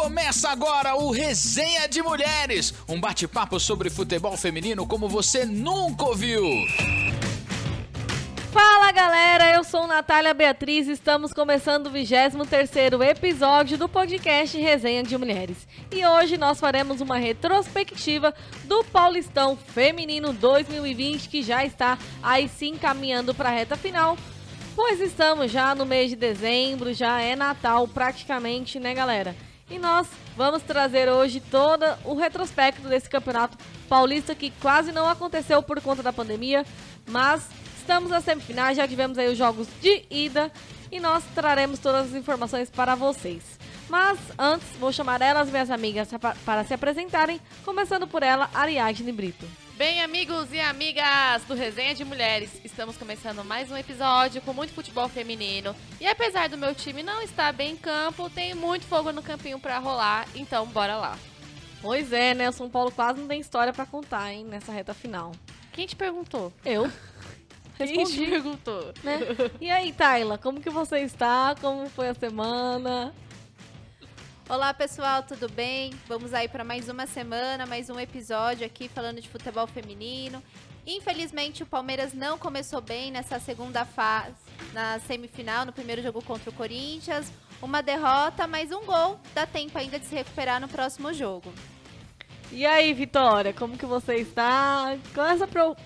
Começa agora o Resenha de Mulheres, um bate-papo sobre futebol feminino como você nunca ouviu. Fala galera, eu sou Natália Beatriz e estamos começando o 23º episódio do podcast Resenha de Mulheres. E hoje nós faremos uma retrospectiva do Paulistão Feminino 2020 que já está aí sim caminhando para a reta final. Pois estamos já no mês de dezembro, já é Natal praticamente, né galera? E nós vamos trazer hoje todo o retrospecto desse campeonato paulista que quase não aconteceu por conta da pandemia, mas estamos nas semifinais, já tivemos aí os jogos de ida e nós traremos todas as informações para vocês. Mas antes, vou chamar elas, minhas amigas, para se apresentarem, começando por ela, Ariadne Brito. Bem, amigos e amigas do Resenha de Mulheres, estamos começando mais um episódio com muito futebol feminino. E apesar do meu time não estar bem em campo, tem muito fogo no campinho para rolar, então bora lá. Pois é, né? O São Paulo quase não tem história para contar, hein, nessa reta final. Quem te perguntou? Eu. Quem te perguntou? Né? E aí, Tayla, como que você está? Como foi a semana? Olá pessoal, tudo bem? Vamos aí para mais uma semana, mais um episódio aqui falando de futebol feminino. Infelizmente o Palmeiras não começou bem nessa segunda fase, na semifinal, no primeiro jogo contra o Corinthians. Uma derrota, mas um gol. Dá tempo ainda de se recuperar no próximo jogo. E aí, Vitória, como que você está? Com essa pro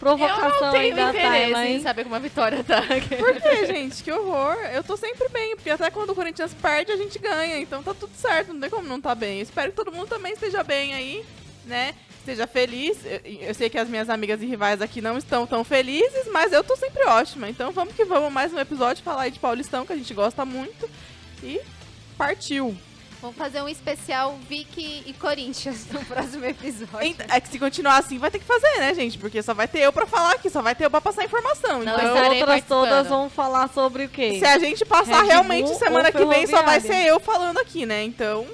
provocação eu não tenho aí da Tayla, em hein? saber como a Vitória tá. Por que, gente? Que horror. Eu tô sempre bem, porque até quando o Corinthians perde, a gente ganha. Então tá tudo certo, não tem como não tá bem. Eu espero que todo mundo também esteja bem aí, né? Esteja feliz. Eu, eu sei que as minhas amigas e rivais aqui não estão tão felizes, mas eu tô sempre ótima. Então vamos que vamos, mais um episódio falar aí de Paulistão, que a gente gosta muito. E partiu. Vamos fazer um especial Vicky e Corinthians no próximo episódio. É que se continuar assim, vai ter que fazer, né, gente? Porque só vai ter eu pra falar aqui, só vai ter eu pra passar informação. Não, As então, outras todas vão falar sobre o quê? se a gente passar Red realmente Bull semana que vem, só vai ser eu falando aqui, né? Então,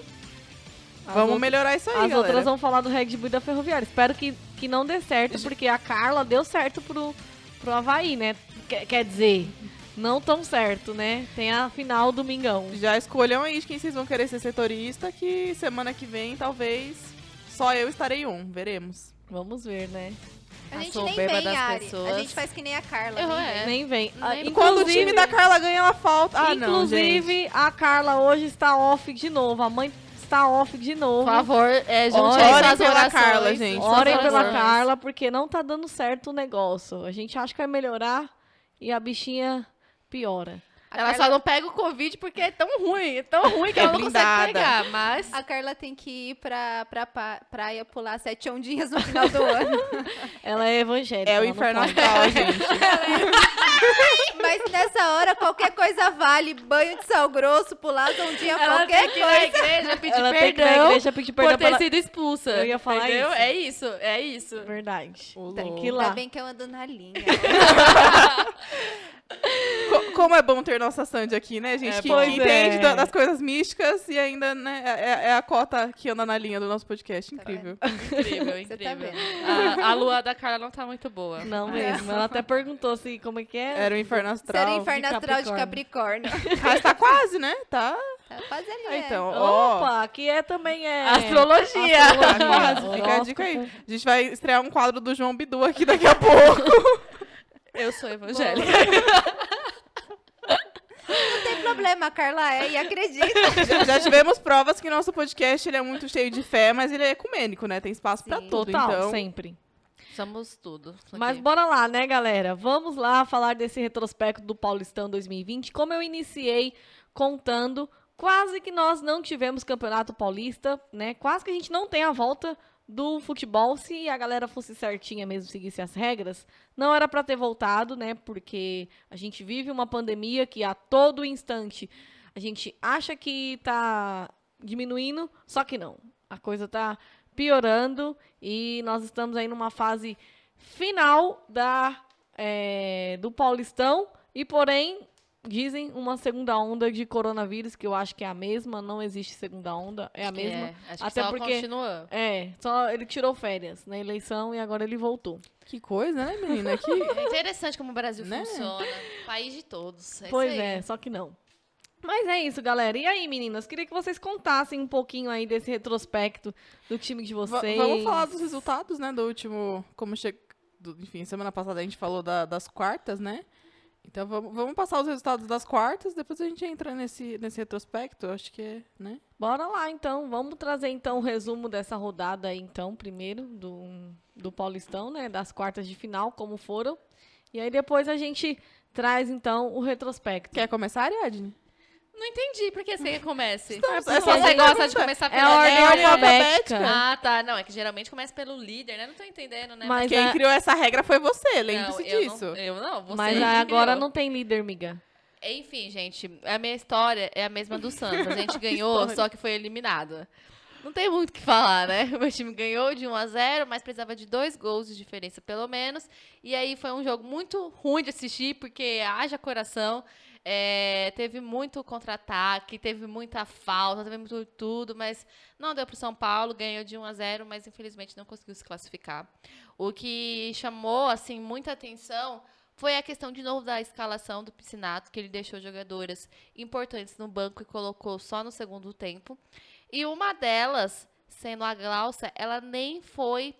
As vamos outras- melhorar isso aí, As galera. outras vão falar do Red Bull e da Ferroviária. Espero que, que não dê certo, porque a Carla deu certo pro, pro Havaí, né? Quer, quer dizer, não tão certo, né? Tem a final domingão. Já escolham aí de quem vocês vão querer ser setorista, que semana que vem, talvez, só eu estarei um. Veremos. Vamos ver, né? A A gente nem vem, das Ari. pessoas. A gente faz que nem a Carla. Eu, nem é. vem. Nem vem. Ah, Nem- Quando o inclusive- time da Carla ganha, ela falta. Ah, não, gente. Inclusive, a Carla hoje está off de novo. A mãe está off de novo. Por favor, é, junte Orem aí pela orações. Carla, gente. Orem pela. Carla, porque não tá dando certo o negócio. A gente acha que vai melhorar e a bichinha piora. A Ela Carla- só não pega o Covid porque é tão ruim, é tão ruim que É ela não blindada. consegue pegar, mas... A Carla tem que ir pra, pra pa- praia pular sete ondinhas no final do ano. Ela é evangélica. É o ela inferno astral, gente. Mas nessa hora, qualquer coisa vale. Banho de sal grosso, pular as ondinhas, Ela qualquer tem que ir na coisa. igreja pedir Ela tem que ir na perdão igreja pedir perdão por ter pela- sido expulsa. Eu ia falar entendeu? isso. É isso, é isso. Verdade. Tem que ir Ainda lá. bem que eu ando na linha. Co- como é bom ter nossa Sandy aqui, né, gente? É que entende É. da- das coisas místicas e ainda, né, é, é a cota que anda na linha do nosso podcast. Tá Incrível. Incrível, tá incrível. a, a lua da Carla não tá muito boa. Não mesmo. Ela até perguntou assim, como é que é? Era o inferno astral. Ser o inferno de astral de Capricórnio. Mas tá quase, né? Tá. Tá quase ali, Ah, é. então, ó. Opa, que é também é... Astrologia. Tá quase, fica a dica aí. A gente vai estrear um quadro do João Bidu aqui daqui a pouco. Eu sou evangélica. Não tem problema, Carla é e acredita. já, já tivemos provas que nosso podcast ele é muito cheio de fé, mas ele é ecumênico, né? Tem espaço pra Sim. tudo. Total, então, sempre. Somos tudo. aqui. Mas bora lá, né, galera? Vamos lá falar desse retrospecto do Paulistão 2020. Como eu iniciei contando, quase que nós não tivemos campeonato paulista, né? Quase que a gente não tem a volta do futebol. Se a galera fosse certinha mesmo, seguisse as regras, não era pra ter voltado, né? Porque a gente vive uma pandemia que a todo instante a gente acha que tá diminuindo, só que não. A coisa tá piorando e nós estamos aí numa fase final da é, do Paulistão e porém dizem uma segunda onda de coronavírus que eu acho que é a mesma, não existe segunda onda, é a que mesma. é. Acho que Até só porque- continua. É, só ele tirou férias na eleição e agora ele voltou. Que coisa, né, menina? Que... É interessante como o Brasil Né? funciona. País de todos. É pois isso aí. é, só que não. Mas é isso, galera. E aí, meninas? Queria que vocês contassem um pouquinho aí desse retrospecto do time de vocês. vamos falar dos resultados, né? Do último. Como che... do- enfim, semana passada a gente falou da- das quartas, né? Então vamos, vamos passar os resultados das quartas, depois a gente entra nesse, nesse retrospecto. Acho que é, né? Bora lá, então. Vamos trazer, então, o resumo dessa rodada aí, então, primeiro, do, do Paulistão, né? Das quartas de final, como foram. E aí depois a gente traz, então, o retrospecto. Quer começar, Ariadne? Não entendi por que você comece. Então, é você gosta de pergunta. começar É pela a ordem alfabética. Ah, tá. Não, é que geralmente começa pelo líder, né? Não tô entendendo, né? Mas Quem a- criou essa regra foi você, lembre-se disso. Não, eu não, você Mas agora criou. não tem líder, miga. Enfim, gente, a minha história é a mesma do Santos. A gente ganhou, História. só que foi eliminado. Não tem muito o que falar, né? O meu time ganhou de 1 a 0 mas precisava de dois gols de diferença, pelo menos. E aí foi um jogo muito ruim de assistir, porque haja coração. É, teve muito contra-ataque, teve muita falta, teve muito tudo, mas não deu pro São Paulo, ganhou de 1 a 0 mas infelizmente não conseguiu se classificar. O que chamou, assim, muita atenção foi a questão, de novo, da escalação do Piscinato, que ele deixou jogadoras importantes no banco e colocou só no segundo tempo. E uma delas, sendo a Glaucia, ela nem foi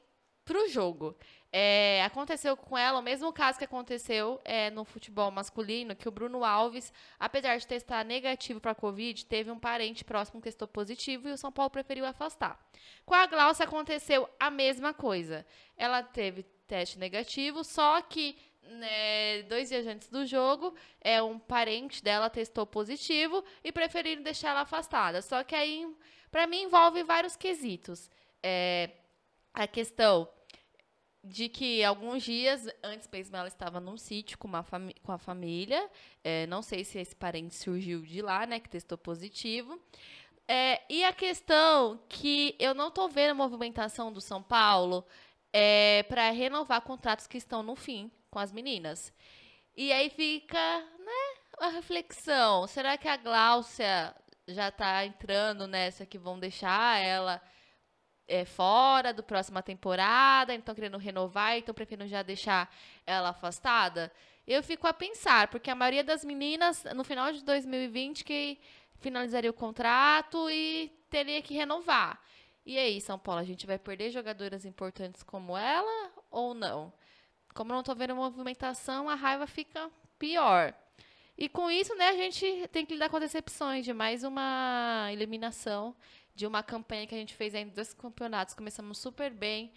pro jogo. É, aconteceu com ela o mesmo caso que aconteceu é, no futebol masculino, que o Bruno Alves, apesar de testar negativo para a Covid, teve um parente próximo que testou positivo e o São Paulo preferiu afastar. Com a Glaucia aconteceu a mesma coisa. Ela teve teste negativo, só que né, dois dias antes do jogo, é um parente dela testou positivo e preferiram deixar ela afastada. Só que aí, para mim, envolve vários quesitos. É, a questão de que alguns dias antes mesmo ela estava num sítio com, com a família. É, não sei se esse parente surgiu de lá, né? Que testou positivo. É, e a questão que eu não tô vendo a movimentação do São Paulo é, para renovar contratos que estão no fim com as meninas. E aí fica, né, a reflexão. Será que a Gláucia já tá entrando nessa que vão deixar ela é, fora do próxima temporada, então querendo renovar, então preferindo já deixar ela afastada? Eu fico a pensar, porque a maioria das meninas, no final de 2020, que finalizaria o contrato e teria que renovar. E aí, São Paulo, a gente vai perder jogadoras importantes como ela ou não? Como não tô vendo movimentação, a raiva fica pior. E com isso, né, a gente tem que lidar com as decepções de mais uma eliminação de uma campanha que a gente fez ainda dois campeonatos. Começamos super bem,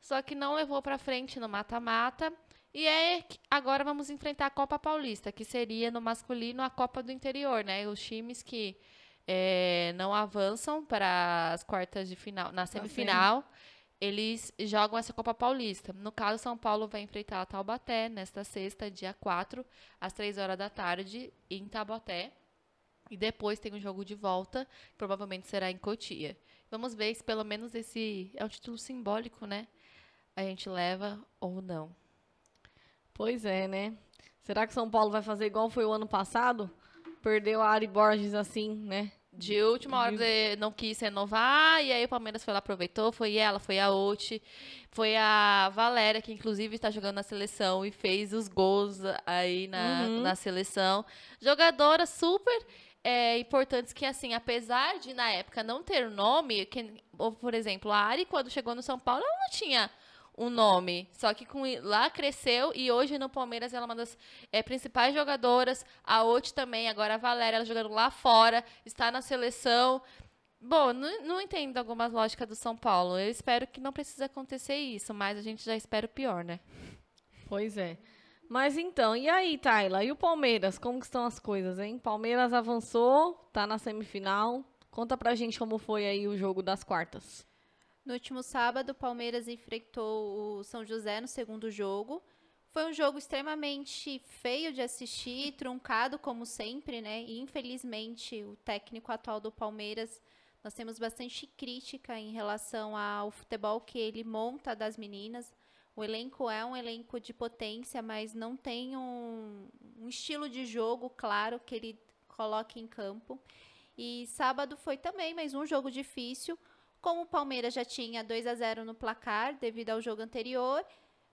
só que não levou pra frente no mata-mata. E é que agora vamos enfrentar a Copa Paulista, que seria no masculino a Copa do Interior, né? Os times que eh, não avançam para as quartas de final, na semifinal, eles jogam essa Copa Paulista. No caso, São Paulo vai enfrentar a Taubaté nesta sexta, dia 4, às 3 horas da tarde, em Taubaté. E depois tem um jogo de volta, que provavelmente será em Cotia. Vamos ver se pelo menos esse é um título simbólico, né? A gente leva ou não. Pois é, né? Será que São Paulo vai fazer igual foi o ano passado? Perdeu a Ari Borges assim, né? De última hora de- não quis renovar, e aí o Palmeiras foi lá, aproveitou, foi ela, foi a Oti, foi a Valéria, que inclusive está jogando na seleção e fez os gols aí na, Uhum. na seleção. Jogadoras super é, importantes que, assim, apesar de na época não ter nome, que, ou, por exemplo, a Ari, quando chegou no São Paulo, ela não tinha um nome. Só que com, lá cresceu e hoje no Palmeiras ela é uma das é, principais jogadoras. A Oti também, agora a Valéria, ela jogando lá fora, está na seleção. Bom, não, não entendo algumas lógicas do São Paulo. Eu espero que não precise acontecer isso, mas a gente já espera o pior, né? Pois é. Mas então, e aí, Tayla? E o Palmeiras? Como estão as coisas, hein? Palmeiras avançou, tá na semifinal. Conta pra gente como foi aí o jogo das quartas. No último sábado, o Palmeiras enfrentou o São José no segundo jogo. Foi um jogo extremamente feio de assistir, truncado como sempre, né? E infelizmente o técnico atual do Palmeiras, nós temos bastante crítica em relação ao futebol que ele monta das meninas. O elenco é um elenco de potência, mas não tem um, um estilo de jogo claro que ele coloque em campo. E sábado foi também mais um jogo difícil. Como o Palmeiras já tinha 2 a 0 no placar devido ao jogo anterior,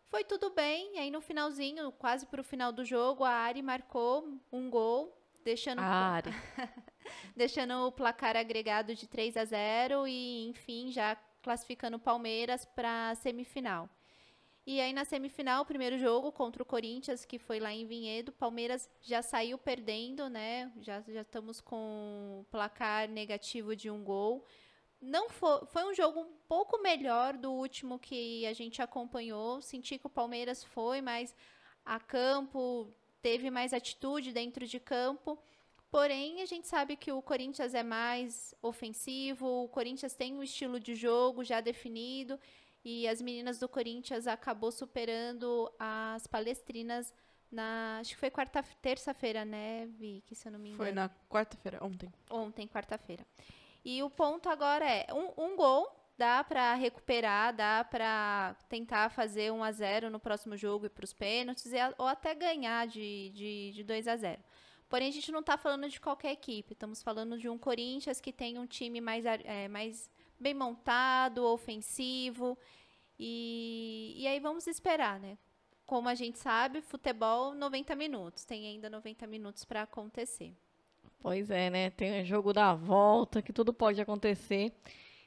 foi tudo bem. E aí no finalzinho, quase para o final do jogo, a Ari marcou um gol deixando, A deixando o placar agregado de 3 a 0 e, enfim, já classificando o Palmeiras para a semifinal. E aí na semifinal, o primeiro jogo contra o Corinthians, que foi lá em Vinhedo, Palmeiras já saiu perdendo, né? Já, já estamos com placar negativo de um gol. Não foi, foi um jogo um pouco melhor do último que a gente acompanhou. Senti que o Palmeiras foi mais a campo, teve mais atitude dentro de campo. Porém, a gente sabe que o Corinthians é mais ofensivo, o Corinthians tem um estilo de jogo já definido e as meninas do Corinthians acabou superando as palestrinas na, acho que foi quarta, terça-feira, né, Vicky, se eu não me engano. Foi na quarta-feira, ontem. Ontem, quarta-feira. E o ponto agora é um, um gol dá para recuperar, dá para tentar fazer 1 a 0 no próximo jogo e para os pênaltis ou até ganhar de, de, de 2 a 0. Porém, a gente não está falando de qualquer equipe. Estamos falando de um Corinthians que tem um time mais, é, mais bem montado, ofensivo. E, e aí vamos esperar, né? Como a gente sabe, futebol 90 minutos. Tem ainda 90 minutos para acontecer. Pois é, né? Tem o jogo da volta, que tudo pode acontecer.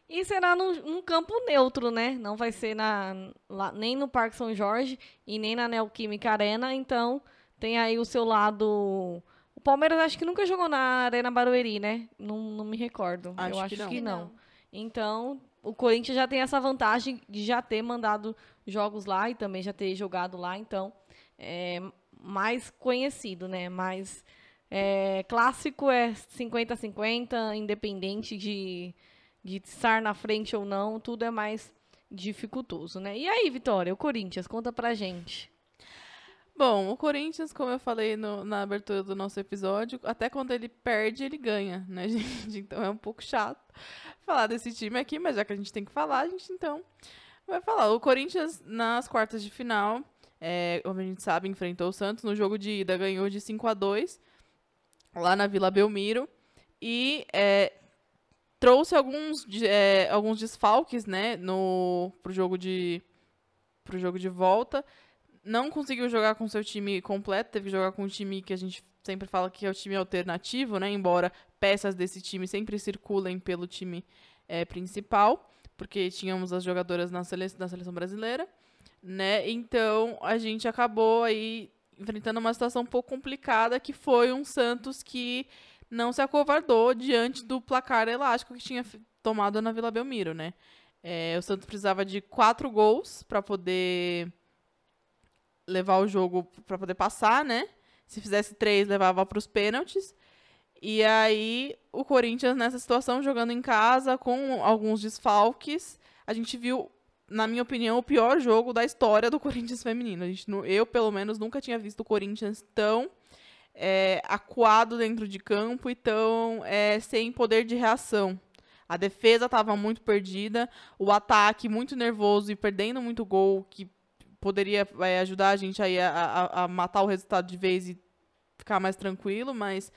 E será num, num campo neutro, né? Não vai ser na, lá- nem no Parque São Jorge e nem na Neoquímica Arena. Então, tem aí o seu lado. O Palmeiras acho que nunca jogou na Arena Barueri, né? Não, não me recordo. Acho Eu que acho não. que não. Então, o Corinthians já tem essa vantagem de já ter mandado jogos lá e também já ter jogado lá. Então, é mais conhecido, né? Mais é, clássico é 50-50, independente de, de estar na frente ou não, tudo é mais dificultoso, né? E aí, Vitória, o Corinthians, conta pra gente. Bom, o Corinthians, como eu falei no- na abertura do nosso episódio, até quando ele perde, ele ganha, né, gente? Então é um pouco chato falar desse time aqui, mas já que a gente tem que falar, a gente então vai falar. O Corinthians, nas quartas de final, é, como a gente sabe, enfrentou o Santos. No jogo de ida, ganhou de 5 a 2 lá na Vila Belmiro. E é, trouxe alguns, é, alguns desfalques, né, no, pro jogo de pro jogo de volta não conseguiu jogar com seu time completo, teve que jogar com um time que a gente sempre fala que é o time alternativo, né? Embora peças desse time sempre circulem pelo time eh, principal, porque tínhamos as jogadoras na, sele na seleção brasileira, né? Então a gente acabou aí enfrentando uma situação um pouco complicada, que foi um Santos que não se acovardou diante do placar elástico que tinha tomado na Vila Belmiro, né? Eh, o Santos precisava de quatro gols para poder levar o jogo para poder passar, né? Se fizesse três, levava para os pênaltis. E aí, o Corinthians, nessa situação, jogando em casa, com alguns desfalques, a gente viu, na minha opinião, o pior jogo da história do Corinthians feminino. A gente, eu, pelo menos, nunca tinha visto o Corinthians tão é, acuado dentro de campo e tão é, sem poder de reação. A defesa estava muito perdida, o ataque muito nervoso e perdendo muito gol, que poderia é, ajudar a gente aí a, a- a matar o resultado de vez e ficar mais tranquilo, mas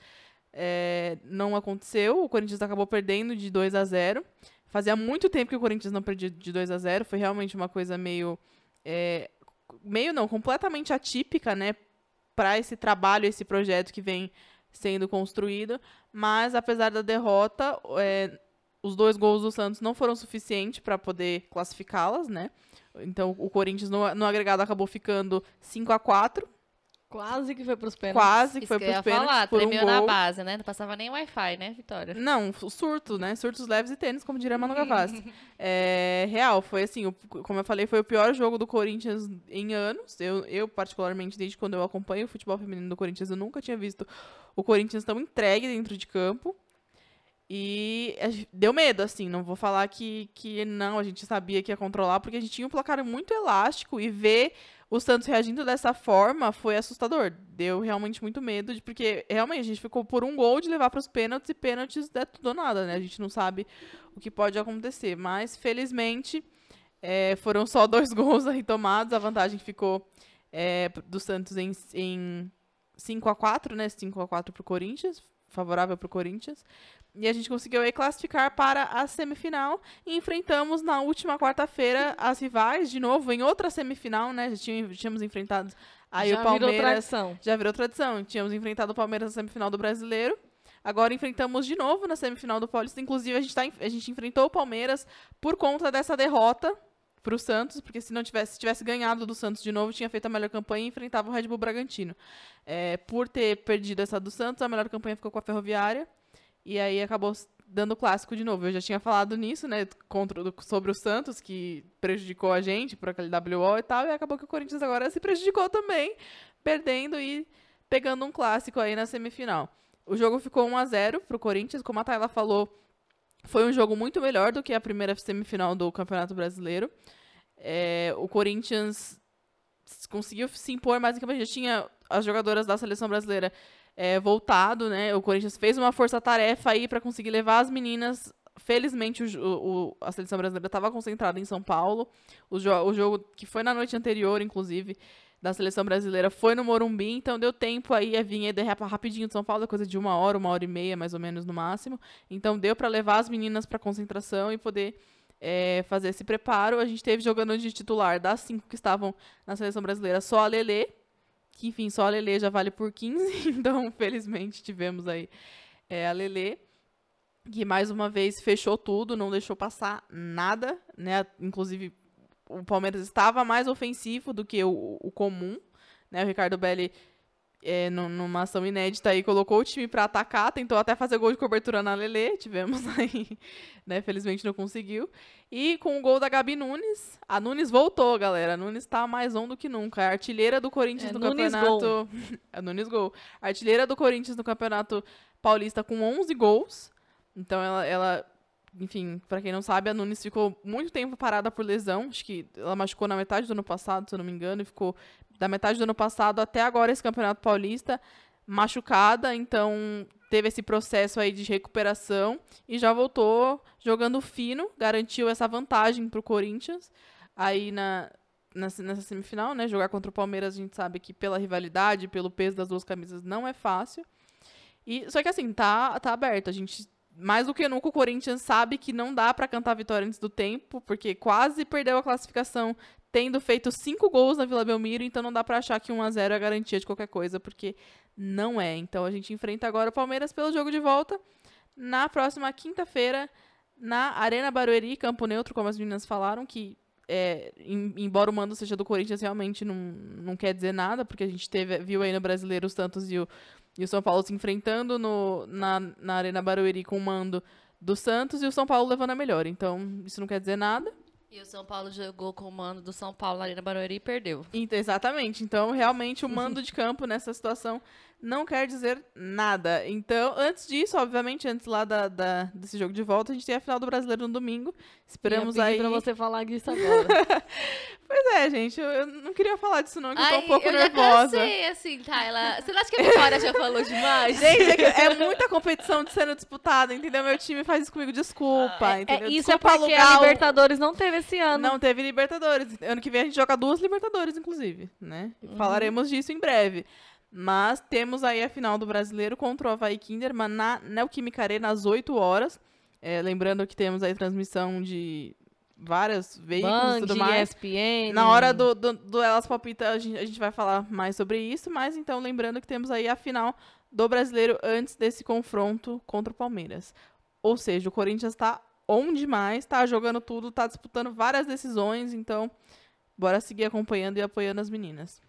é, não aconteceu. O Corinthians acabou perdendo de 2 a 0 Fazia muito tempo que o Corinthians não perdia de 2 a 0 Foi realmente uma coisa meio. é, meio não, completamente atípica, né? Para esse trabalho, esse projeto que vem sendo construído. Mas, apesar da derrota, é, os dois gols do Santos não foram suficientes para poder classificá-las, né? Então, o Corinthians no, no agregado acabou ficando 5 a 4 Quase que foi pros pênaltis. quase que Isso foi que eu pros pênaltis falar, por um tremeu na base, né? Não passava nem Wi-Fi, né, Vitória? Não, surto, né? Surtos leves e tênis, como diria Manu Gavassi. é, real, foi assim, o- como eu falei, foi o pior jogo do Corinthians em anos. Eu, eu, particularmente, desde quando eu acompanho o futebol feminino do Corinthians, eu nunca tinha visto o Corinthians tão entregue dentro de campo. E deu medo, assim, não vou falar que, que não, a gente sabia que ia controlar, porque a gente tinha um placar muito elástico e ver o Santos reagindo dessa forma foi assustador. Deu realmente muito medo, de, porque realmente a gente ficou por um gol de levar para os pênaltis e pênaltis é tudo ou nada, né? A gente não sabe o que pode acontecer. Mas, felizmente, é, foram só dois gols aí tomados. A vantagem ficou é, do Santos em, em 5 a 4 né? 5 a 4 pro Corinthians. Favorável para o Corinthians. E a gente conseguiu aí classificar para a semifinal e enfrentamos na última quarta-feira as rivais, de novo, em outra semifinal, né? Já tínhamos, tínhamos enfrentado aí Já o Palmeiras. virou tradição. Já virou tradição. Tínhamos enfrentado o Palmeiras na semifinal do Brasileiro. Agora enfrentamos de novo na semifinal do Paulista. Inclusive, a gente, tá, a gente enfrentou o Palmeiras por conta dessa derrota pro Santos, porque se não tivesse, se tivesse ganhado do Santos de novo, tinha feito a melhor campanha e enfrentava o Red Bull Bragantino. É, por ter perdido essa do Santos, a melhor campanha ficou com a Ferroviária. E aí acabou dando clássico de novo. Eu já tinha falado nisso, né, contra, sobre o Santos, que prejudicou a gente por aquele WO e tal, e acabou que o Corinthians agora se prejudicou também, perdendo e pegando um clássico aí na semifinal. O jogo ficou 1 a 0 pro Corinthians, como a Tayla falou, foi um jogo muito melhor do que a primeira semifinal do Campeonato Brasileiro. É, o Corinthians conseguiu se impor mais em campo. Já tinha as jogadoras da seleção brasileira é, voltado, né? O Corinthians fez uma força-tarefa aí para conseguir levar as meninas. Felizmente, o, o- a seleção brasileira estava concentrada em São Paulo. O, jo- o jogo que foi na noite anterior, inclusive, da seleção brasileira foi no Morumbi, então deu tempo aí a vir derrapa rapidinho de São Paulo, é coisa de uma hora, uma hora e meia, mais ou menos, no máximo. Então deu para levar as meninas para concentração e poder é, fazer esse preparo. A gente teve jogando de titular das cinco que estavam na seleção brasileira, só a Lelê, que enfim, só a Lelê já vale por 15, então felizmente tivemos aí é, a Lelê, que mais uma vez fechou tudo, não deixou passar nada, né? Inclusive o Palmeiras estava mais ofensivo do que o, o comum, né? O Ricardo Belli é, nu- numa ação inédita aí colocou o time para atacar, tentou até fazer gol de cobertura na Lelê, tivemos aí, né? Felizmente não conseguiu. E com o gol da Gabi Nunes, a Nunes voltou, galera. A Nunes tá mais on do que nunca. É a artilheira do Corinthians É, no Nunes campeonato. a Nunes gol. A artilheira do Corinthians no campeonato paulista com 11 gols. Então ela, ela enfim, pra quem não sabe, a Nunes ficou muito tempo parada por lesão. Acho que ela machucou na metade do ano passado, se eu não me engano, e ficou da metade do ano passado até agora esse campeonato paulista machucada. Então teve esse processo aí de recuperação e já voltou jogando fino, garantiu essa vantagem pro Corinthians aí na nessa, nessa semifinal, né? Jogar contra o Palmeiras, a gente sabe que pela rivalidade, pelo peso das duas camisas, não é fácil. E só que assim, tá tá aberto, a gente mais do que nunca o Corinthians sabe que não dá pra cantar vitória antes do tempo, porque quase perdeu a classificação tendo feito cinco gols na Vila Belmiro, então não dá pra achar que 1 a 0 é garantia de qualquer coisa, porque não é. Então a gente enfrenta agora o Palmeiras pelo jogo de volta na próxima quinta-feira na Arena Barueri, Campo Neutro, como as meninas falaram, que é, em- embora o mando seja do Corinthians, realmente não, não quer dizer nada, porque a gente teve, viu aí no Brasileiro o Santos e o, e o São Paulo se enfrentando no, na, na Arena Barueri com o mando do Santos e o São Paulo levando a melhor. Então, isso não quer dizer nada. E o São Paulo jogou com o mando do São Paulo na Barueri e perdeu. Ent- Exatamente. Então, realmente, o mando de campo nessa situação não quer dizer nada. Então, antes disso, obviamente, antes lá da, da- desse jogo de volta, a gente tem a final do Brasileiro no domingo. Esperamos aí. pra você falar disso agora. Pois é, gente, eu, eu não queria falar disso, não, que eu tô Ai, um pouco eu nervosa. já cansei, assim, Tayla. Você não acha que a Vitória já falou demais? Gente, é, que é muita competição de sendo disputada, entendeu? Meu time faz isso comigo, desculpa, É, entendeu? isso é desculpa porque alugar a Libertadores não teve esse ano. Não teve Libertadores. Ano que vem a gente joga duas Libertadores, inclusive, né? Uhum. Falaremos disso em breve. Mas temos aí a final do Brasileiro contra o Havaí Kinderman na Neoquímica Arena às 8 horas. É, lembrando que temos aí transmissão de vários veículos e tudo mais. ESPN. Na hora do, do, do Elas Palpita, a gente, a gente vai falar mais sobre isso, mas então lembrando que temos aí a final do brasileiro antes desse confronto contra o Palmeiras. Ou seja, o Corinthians tá on demais, tá jogando tudo, tá disputando várias decisões, então bora seguir acompanhando e apoiando as meninas.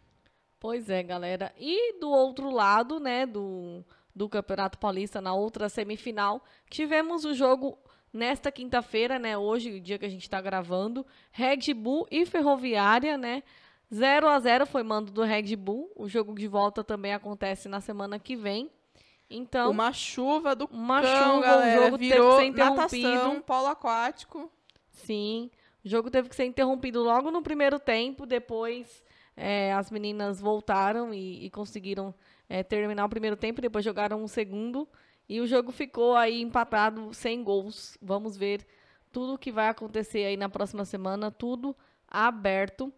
Pois é, galera. E do outro lado, né, do, do Campeonato Paulista, na outra semifinal, tivemos o jogo nesta quinta-feira, né, hoje, o dia que a gente tá gravando, Red Bull e Ferroviária, né, 0 a 0 foi mando do Red Bull. O jogo de volta também acontece na semana que vem. Então, Uma chuva do uma cão, chuva, galera, o jogo virou teve que ser interrompido. natação, polo aquático. Sim, o jogo teve que ser interrompido logo no primeiro tempo, depois é, as meninas voltaram e, e conseguiram é, terminar o primeiro tempo, depois jogaram o segundo e o jogo ficou aí empatado sem gols. Vamos ver tudo o que vai acontecer aí na próxima semana, tudo aberto.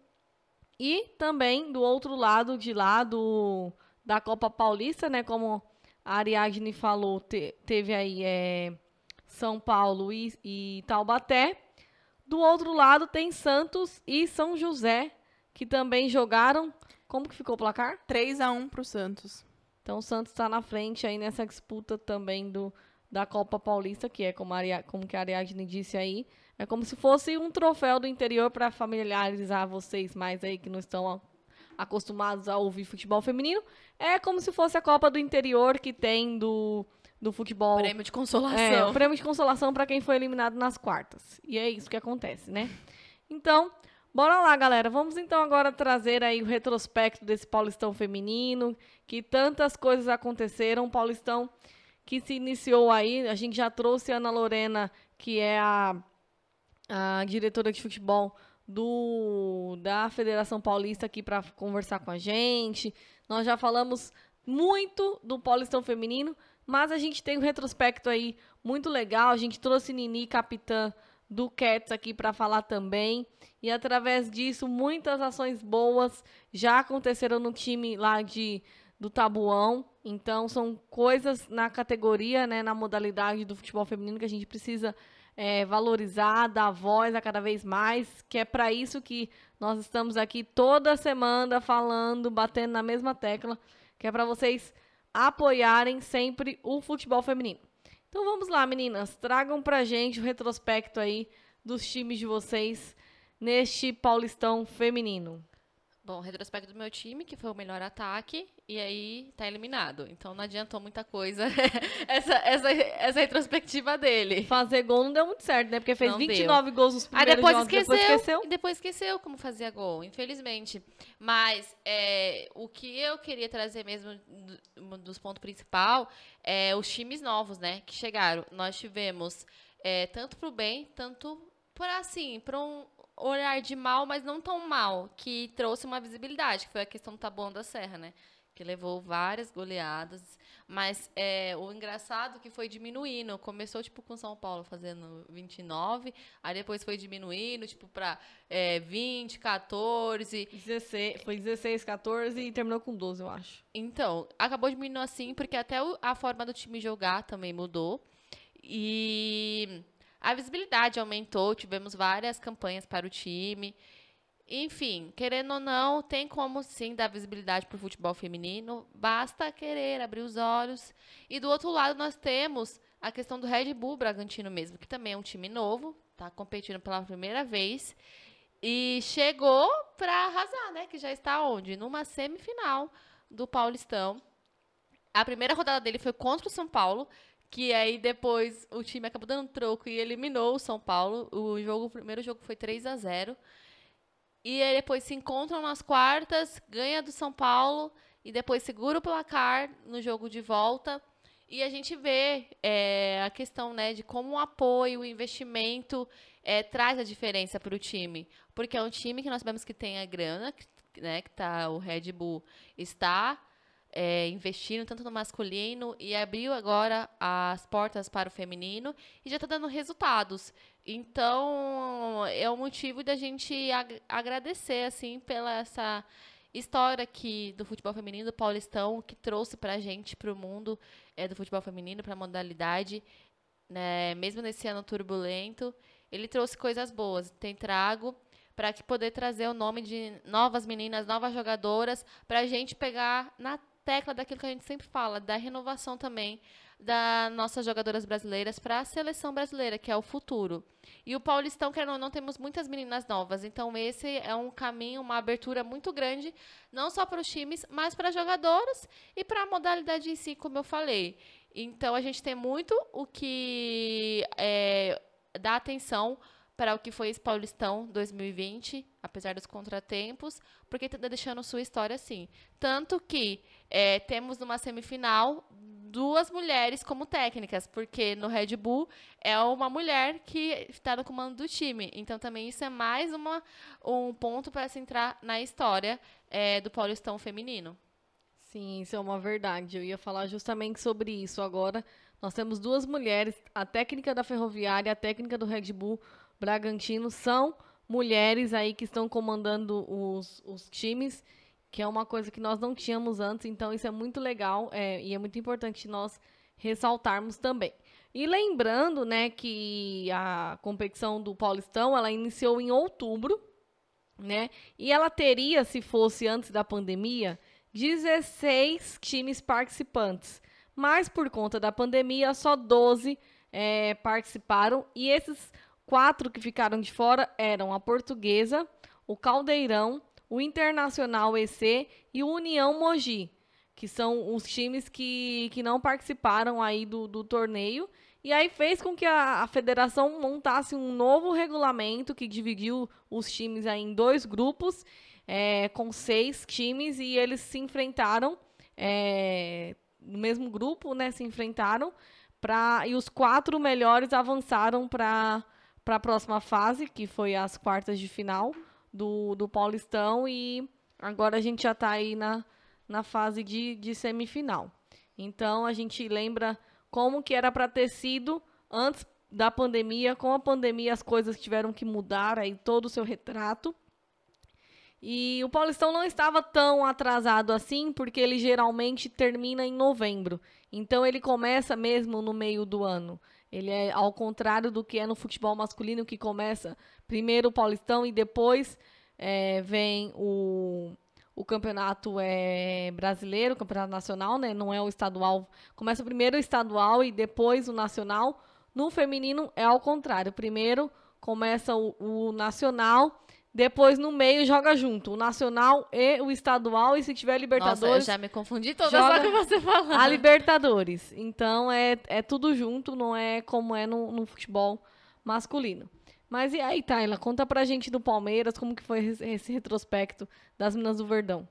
E também do outro lado de lá do, da Copa Paulista, né, como a Ariadne falou, te- teve aí é, São Paulo e, e Taubaté. Do outro lado tem Santos e São José, que também jogaram. Como que ficou o placar? 3x1 pro Santos. Então o Santos está na frente aí nessa disputa também do, da Copa Paulista, que é como, a Aria- como que a Ariadne disse aí. É como se fosse um troféu do interior para familiarizar vocês mais aí que não estão a- acostumados a ouvir futebol feminino. É como se fosse a Copa do interior que tem do, do futebol. Prêmio de É, consolação. o prêmio de consolação para quem foi eliminado nas quartas. E é isso que acontece, né? Então, bora lá, galera. Vamos então agora trazer aí o retrospecto desse Paulistão feminino, que tantas coisas aconteceram. Paulistão que se iniciou aí, a gente já trouxe a Ana Lorena, que é a, a diretora de futebol do da Federação Paulista aqui para conversar com a gente. Nós já falamos muito do Paulistão feminino, mas a gente tem um retrospecto aí muito legal. A gente trouxe Nini, capitã do Cats, aqui para falar também. E através disso, muitas ações boas já aconteceram no time lá de do Tabuão. Então, são coisas na categoria, né, na modalidade do futebol feminino que a gente precisa é, valorizar, dar voz a cada vez mais, que é para isso que nós estamos aqui toda semana falando, batendo na mesma tecla, que é para vocês apoiarem sempre o futebol feminino. Então vamos lá, meninas, tragam pra gente o retrospecto aí dos times de vocês neste Paulistão feminino. Bom, retrospecto do meu time, que foi o melhor ataque, e aí tá eliminado. Então não adiantou muita coisa essa, essa, essa retrospectiva dele. Fazer gol não deu muito certo, né? Porque fez Não 29 gols nos Aí primeiros depois jogos, esqueceu, depois esqueceu. E depois esqueceu como fazia gol, infelizmente. Mas é, o que eu queria trazer mesmo do- dos pontos principal é os times novos, né? Que chegaram. Nós tivemos é, tanto pro bem, tanto para assim, para um olhar de mal, mas não tão mal, que trouxe uma visibilidade, que foi a questão do Taboão da Serra, né? Que levou várias goleadas. Mas é, o engraçado que foi diminuindo. Começou, tipo, com São Paulo fazendo 29, aí depois foi diminuindo, tipo, pra é, 20, 14. 16, foi 16, 14 e terminou com 12, eu acho. Então, acabou diminuindo assim, porque até a forma do time jogar também mudou. E a visibilidade aumentou, tivemos várias campanhas para o time. Enfim, querendo ou não, tem como sim dar visibilidade para o futebol feminino, basta querer abrir os olhos. E do outro lado, nós temos a questão do Red Bull Bragantino mesmo, que também é um time novo, está competindo pela primeira vez. E chegou para arrasar, né? Que já está onde? Numa semifinal do Paulistão. A primeira rodada dele foi contra o São Paulo, que aí depois o time acabou dando troco e eliminou o São Paulo. O jogo, o primeiro jogo foi 3 a 0. E aí depois se encontram nas quartas, ganha do São Paulo e depois segura o placar no jogo de volta. E a gente vê é, a questão né, de como o apoio, o investimento é, traz a diferença para o time. Porque é um time que nós sabemos que tem a grana, que, né, que tá, o Red Bull está é, investindo tanto no masculino e abriu agora as portas para o feminino e já está dando resultados. Então, é um motivo da gente ag- agradecer, assim, pela essa história aqui do futebol feminino, do Paulistão, que trouxe pra gente, pro mundo é, do futebol feminino, pra modalidade, né? Mesmo nesse ano turbulento, ele trouxe coisas boas. Tem trago para que poder trazer o nome de novas meninas, novas jogadoras, para a gente pegar na tecla daquilo que a gente sempre fala, da renovação também das nossas jogadoras brasileiras para a seleção brasileira, que é o futuro. E o Paulistão, querendo ou não, temos muitas meninas novas. Então, esse é um caminho, uma abertura muito grande, não só para os times, mas para as jogadoras e para a modalidade em si, como eu falei. Então, a gente tem muito o que é, dá atenção para o que foi esse Paulistão 2020, apesar dos contratempos, porque está deixando sua história assim. Tanto que é, temos numa semifinal duas mulheres como técnicas, porque no Red Bull é uma mulher que está no comando do time. Então também isso é mais uma, um ponto para se entrar na história é, do Paulistão feminino. Sim, isso é uma verdade. Eu ia falar justamente sobre isso agora. Nós temos duas mulheres, a técnica da Ferroviária e a técnica do Red Bull Bragantino são mulheres aí que estão comandando os, os times. que é uma coisa que nós não tínhamos antes, então isso é muito legal é, e é muito importante nós ressaltarmos também. E lembrando, né, que a competição do Paulistão, ela iniciou em outubro, né? E ela teria, se fosse antes da pandemia, 16 times participantes. Mas por conta da pandemia, só 12 é, participaram. E esses quatro que ficaram de fora eram a Portuguesa, o Caldeirão, o Internacional EC e o União Mogi, que são os times que, que não participaram aí do, do torneio e aí fez com que a, a federação montasse um novo regulamento que dividiu os times aí em dois grupos, é, com seis times, e eles se enfrentaram é, no mesmo grupo, né? Se enfrentaram pra, e os quatro melhores avançaram para a próxima fase, que foi as quartas de final do, do Paulistão, e agora a gente já está aí na, na fase de, de semifinal. Então a gente lembra como que era para ter sido antes da pandemia. Com a pandemia, as coisas tiveram que mudar aí todo o seu retrato. E o Paulistão não estava tão atrasado assim, porque ele geralmente termina em novembro. Então ele começa mesmo no meio do ano. Ele é ao contrário do que é no futebol masculino, que começa primeiro o Paulistão e depois é, vem o, o campeonato é brasileiro, o campeonato nacional, né? Não é o estadual. Começa primeiro o estadual e depois o nacional. No feminino é ao contrário. Primeiro começa o, o nacional, depois no meio joga junto o nacional e o estadual e se tiver Libertadores. Nossa, eu já me confundi toda joga que você falou. A Libertadores. Então é, é tudo junto, não é como é no, no futebol masculino. Mas e aí, Tayla, conta pra gente do Palmeiras, como que foi esse retrospecto das Minas do Verdão.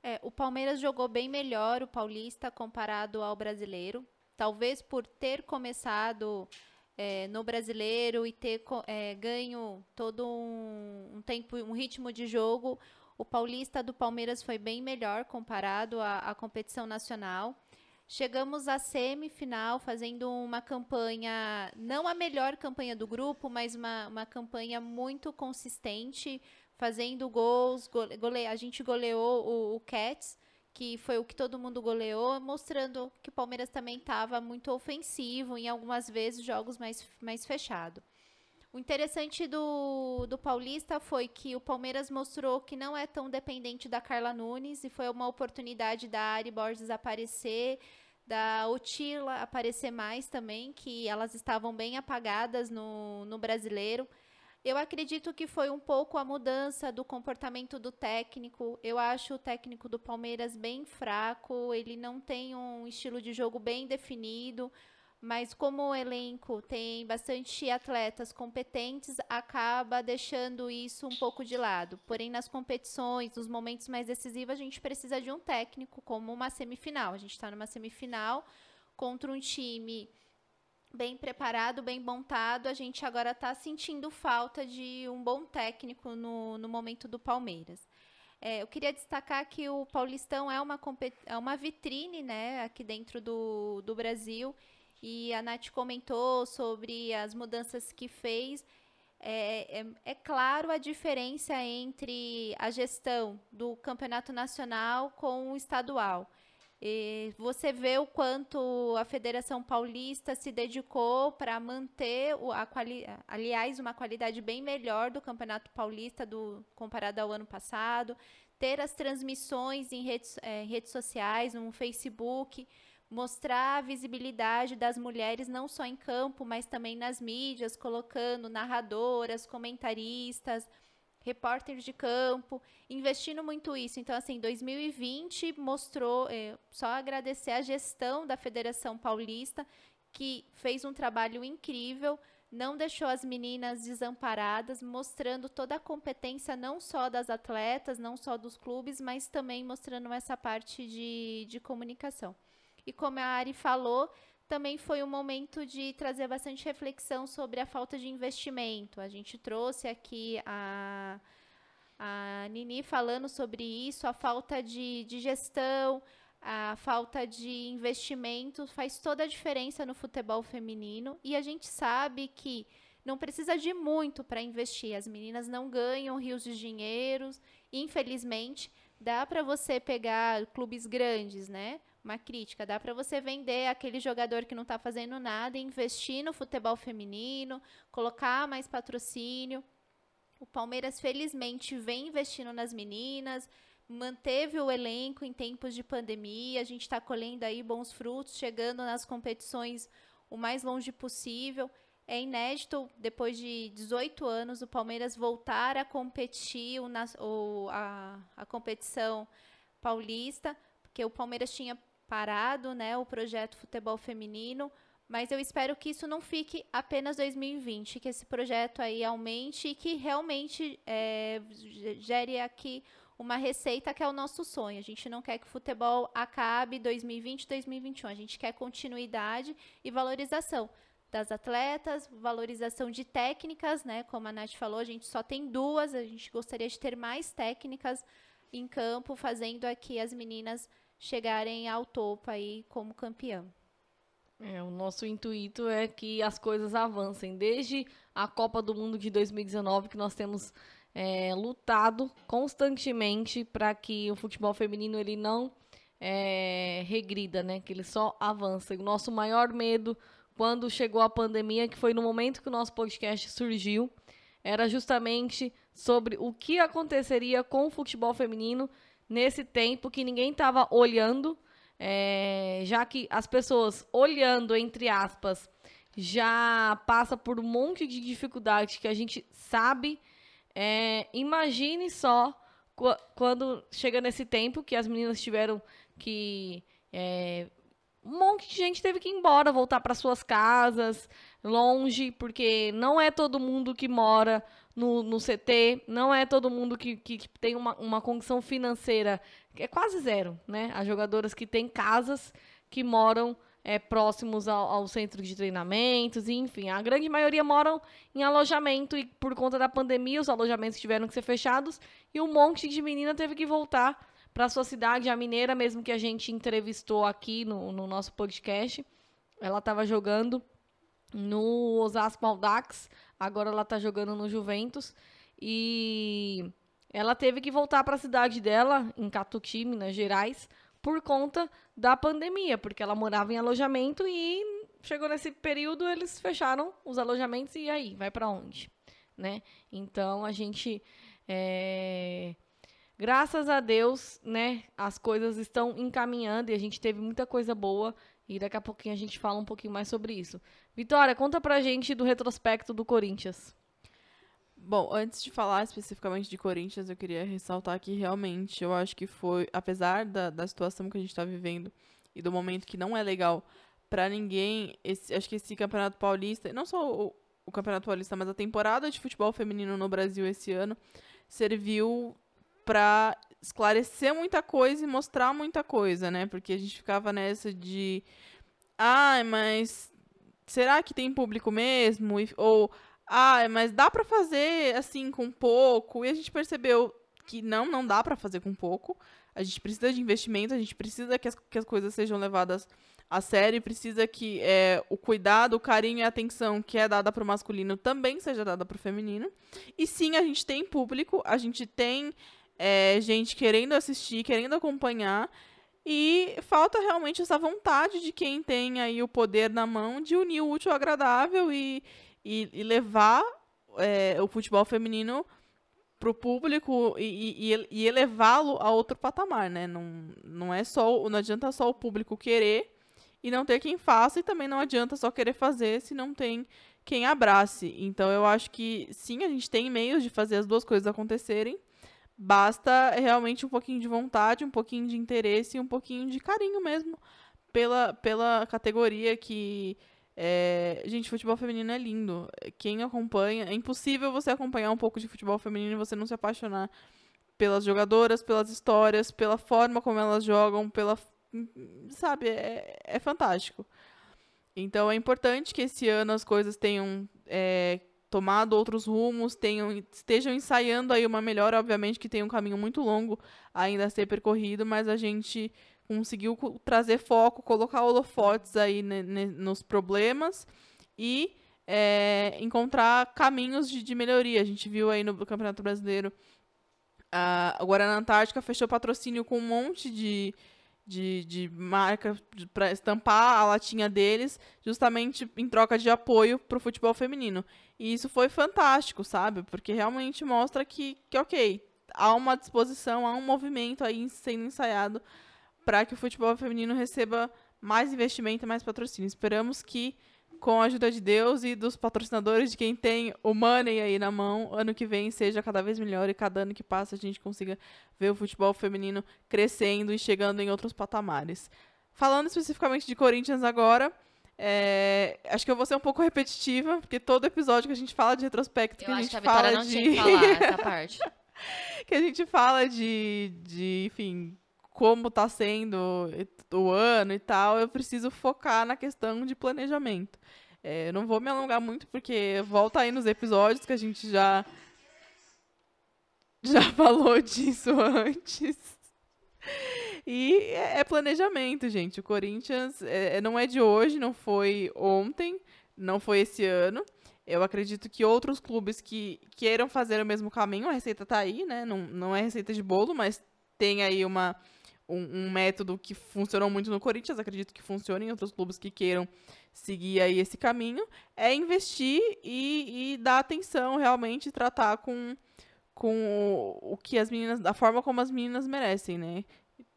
É, o Palmeiras jogou bem melhor o paulista comparado ao brasileiro. Talvez por ter começado é, no brasileiro e ter é, ganho todo um, um, tempo, um ritmo de jogo, o paulista do Palmeiras foi bem melhor comparado à, à competição nacional. Chegamos à semifinal fazendo uma campanha, não a melhor campanha do grupo, mas uma, uma campanha muito consistente, fazendo gols. Gole, gole, a gente goleou o, o Cats, que foi o que todo mundo goleou, mostrando que o Palmeiras também estava muito ofensivo, em algumas vezes jogos mais, mais fechados. O interessante do, do Paulista foi que o Palmeiras mostrou que não é tão dependente da Carla Nunes e foi uma oportunidade da Ari Borges aparecer, da Otila aparecer mais também, que elas estavam bem apagadas no, no brasileiro. Eu acredito que foi um pouco a mudança do comportamento do técnico. Eu acho o técnico do Palmeiras bem fraco, ele não tem um estilo de jogo bem definido mas como o elenco tem bastante atletas competentes, acaba deixando isso um pouco de lado. Porém, nas competições, nos momentos mais decisivos, a gente precisa de um técnico, como uma semifinal. A gente está numa semifinal contra um time bem preparado, bem montado. A gente agora está sentindo falta de um bom técnico no, no momento do Palmeiras. É, eu queria destacar que o Paulistão é uma, é uma vitrine né, aqui dentro do, do Brasil e a Nath comentou sobre as mudanças que fez. É, é, é, claro a diferença entre a gestão do campeonato nacional com o estadual. E você vê o quanto a Federação Paulista se dedicou para manter a quali aliás uma qualidade bem melhor do Campeonato Paulista do comparado ao ano passado, ter as transmissões em redes, é, redes sociais, no Facebook, mostrar a visibilidade das mulheres não só em campo, mas também nas mídias, colocando narradoras, comentaristas, repórteres de campo, investindo muito isso. Então, assim, 2020 mostrou, é, só agradecer a gestão da Federação Paulista, que fez um trabalho incrível, não deixou as meninas desamparadas, mostrando toda a competência não só das atletas, não só dos clubes, mas também mostrando essa parte de, de comunicação. E como a Ari falou, também foi um momento de trazer bastante reflexão sobre a falta de investimento. A gente trouxe aqui a, a Nini falando sobre isso, a falta de, de gestão, a falta de investimento faz toda a diferença no futebol feminino. E a gente sabe que não precisa de muito para investir. As meninas não ganham rios de dinheiros, infelizmente dá para você pegar clubes grandes, né? Uma crítica, dá para você vender aquele jogador que não está fazendo nada investir no futebol feminino, colocar mais patrocínio. O Palmeiras, felizmente, vem investindo nas meninas, manteve o elenco em tempos de pandemia. A gente está colhendo aí bons frutos, chegando nas competições o mais longe possível. É inédito, depois de 18 anos, o Palmeiras voltar a competir o, a, a competição paulista, porque o Palmeiras tinha parado né, o projeto Futebol Feminino, mas eu espero que isso não fique apenas 2020, que esse projeto aí aumente e que realmente é, gere aqui uma receita que é o nosso sonho. A gente não quer que o futebol acabe 2020, 2021. A gente quer continuidade e valorização das atletas, valorização de técnicas, né? Como a Nath falou, a gente só tem duas, a gente gostaria de ter mais técnicas em campo, fazendo aqui as meninas chegarem ao topo aí como campeã. É, o nosso intuito é que as coisas avancem. Desde a Copa do Mundo de 2019, que nós temos é, lutado constantemente para que o futebol feminino ele não é, regrida, né? Que ele só avança. O nosso maior medo quando chegou a pandemia, que foi no momento que o nosso podcast surgiu, era justamente sobre o que aconteceria com o futebol feminino nesse tempo que ninguém estava olhando, é, já que as pessoas olhando, entre aspas, já passa por um monte de dificuldade que a gente sabe. É, imagine só quando chega nesse tempo que as meninas tiveram que é, um monte de gente teve que ir embora, voltar para suas casas, longe, porque não é todo mundo que mora no, no CT, não é todo mundo que, que, que tem uma, uma condição financeira, que é quase zero, né? As jogadoras que têm casas que moram é, próximos ao, ao, centro de treinamentos, enfim, a grande maioria moram em alojamento e por conta da pandemia os alojamentos tiveram que ser fechados e um monte de menina teve que voltar para sua cidade, a mineira mesmo que a gente entrevistou aqui no, no nosso podcast. Ela estava jogando no Osasco Aldax, agora ela está jogando no Juventus. E ela teve que voltar para a cidade dela, em Catuti, Minas Gerais, por conta da pandemia, porque ela morava em alojamento e chegou nesse período eles fecharam os alojamentos e aí vai para onde, né? Então a gente é, graças a Deus, né, as coisas estão encaminhando e a gente teve muita coisa boa e daqui a pouquinho a gente fala um pouquinho mais sobre isso. Vitória, conta pra gente do retrospecto do Corinthians. Bom, antes de falar especificamente de Corinthians, eu queria ressaltar que realmente eu acho que foi, apesar da, da situação que a gente está vivendo e do momento que não é legal para ninguém, esse, acho que esse Campeonato Paulista, não só o, o Campeonato Paulista, mas a temporada de futebol feminino no Brasil esse ano serviu para esclarecer muita coisa e mostrar muita coisa, né? Porque a gente ficava nessa de ah, mas será que tem público mesmo? Ou ah, mas dá para fazer assim com pouco? E a gente percebeu que não, não dá para fazer com pouco. A gente precisa de investimento, a gente precisa que as, que as coisas sejam levadas a sério, precisa que é, o cuidado, o carinho e a atenção que é dada para o masculino também seja dada para o feminino. E sim, a gente tem público, a gente tem é, gente querendo assistir, querendo acompanhar. E falta realmente essa vontade de quem tem aí o poder na mão de unir o útil ao agradável e, e, e levar é, o futebol feminino para o público e, e, e elevá-lo a outro patamar, né? Não, não é só, não adianta só o público querer e não ter quem faça, e também não adianta só querer fazer se não tem quem abrace. Então eu acho que sim, a gente tem meios de fazer as duas coisas acontecerem. Basta realmente um pouquinho de vontade, um pouquinho de interesse e um pouquinho de carinho mesmo pela, pela categoria que. É... Gente, futebol feminino é lindo. Quem acompanha. É impossível você acompanhar um pouco de futebol feminino e você não se apaixonar pelas jogadoras, pelas histórias, pela forma como elas jogam, pela. Sabe? É, é fantástico. Então é importante que esse ano as coisas tenham. É, tomado outros rumos, tenham, estejam ensaiando aí uma melhora, obviamente que tem um caminho muito longo ainda a ser percorrido, mas a gente conseguiu trazer foco, colocar holofotes aí nos problemas e é, encontrar caminhos de, de, melhoria. A gente viu aí no Campeonato Brasileiro a a Guarana Antártica fechou patrocínio com um monte de, de, de marca para estampar a latinha deles, justamente em troca de apoio para o futebol feminino. E isso foi fantástico, sabe? Porque realmente mostra que, que ok, há uma disposição, há um movimento aí sendo ensaiado para que o futebol feminino receba mais investimento e mais patrocínio. Esperamos que, com a ajuda de Deus e dos patrocinadores, de quem tem o money aí na mão, ano que vem seja cada vez melhor e cada ano que passa a gente consiga ver o futebol feminino crescendo e chegando em outros patamares. Falando especificamente de Corinthians agora, é, acho que eu vou ser um pouco repetitiva, porque todo episódio que a gente fala de retrospecto, Eu que a gente a fala de que falar essa parte. que a gente fala de, de enfim, como tá sendo o ano e tal, eu preciso focar na questão de planejamento. É, não vou me alongar muito, porque volta aí nos episódios que a gente já já falou disso antes. E é é planejamento, gente. O Corinthians é, não é de hoje, não foi ontem, não foi esse ano. Eu acredito que outros clubes que queiram fazer o mesmo caminho, a receita tá aí, né? Não, não é receita de bolo, mas tem aí uma, um, um método que funcionou muito no Corinthians, acredito que funcione em outros clubes que queiram seguir aí esse caminho, é investir e, e dar atenção realmente, tratar com, com o, o que as meninas, da forma como as meninas merecem, né?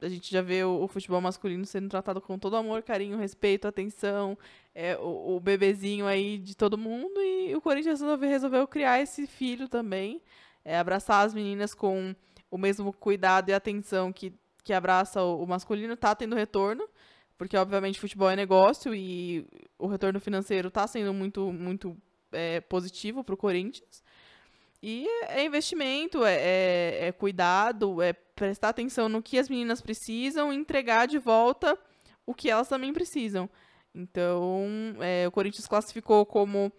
A gente já vê o, o futebol masculino sendo tratado com todo amor, carinho, respeito, atenção, é, o, o bebezinho aí de todo mundo, e o Corinthians resolveu, resolveu criar esse filho também, é, abraçar as meninas com o mesmo cuidado e atenção que, que abraça o, masculino, tá tendo retorno, porque obviamente futebol é negócio e o retorno financeiro tá sendo muito, muito é, positivo para o Corinthians. E é investimento, é, é, é cuidado, é prestar atenção no que as meninas precisam e entregar de volta o que elas também precisam. Então, é, o Corinthians classificou como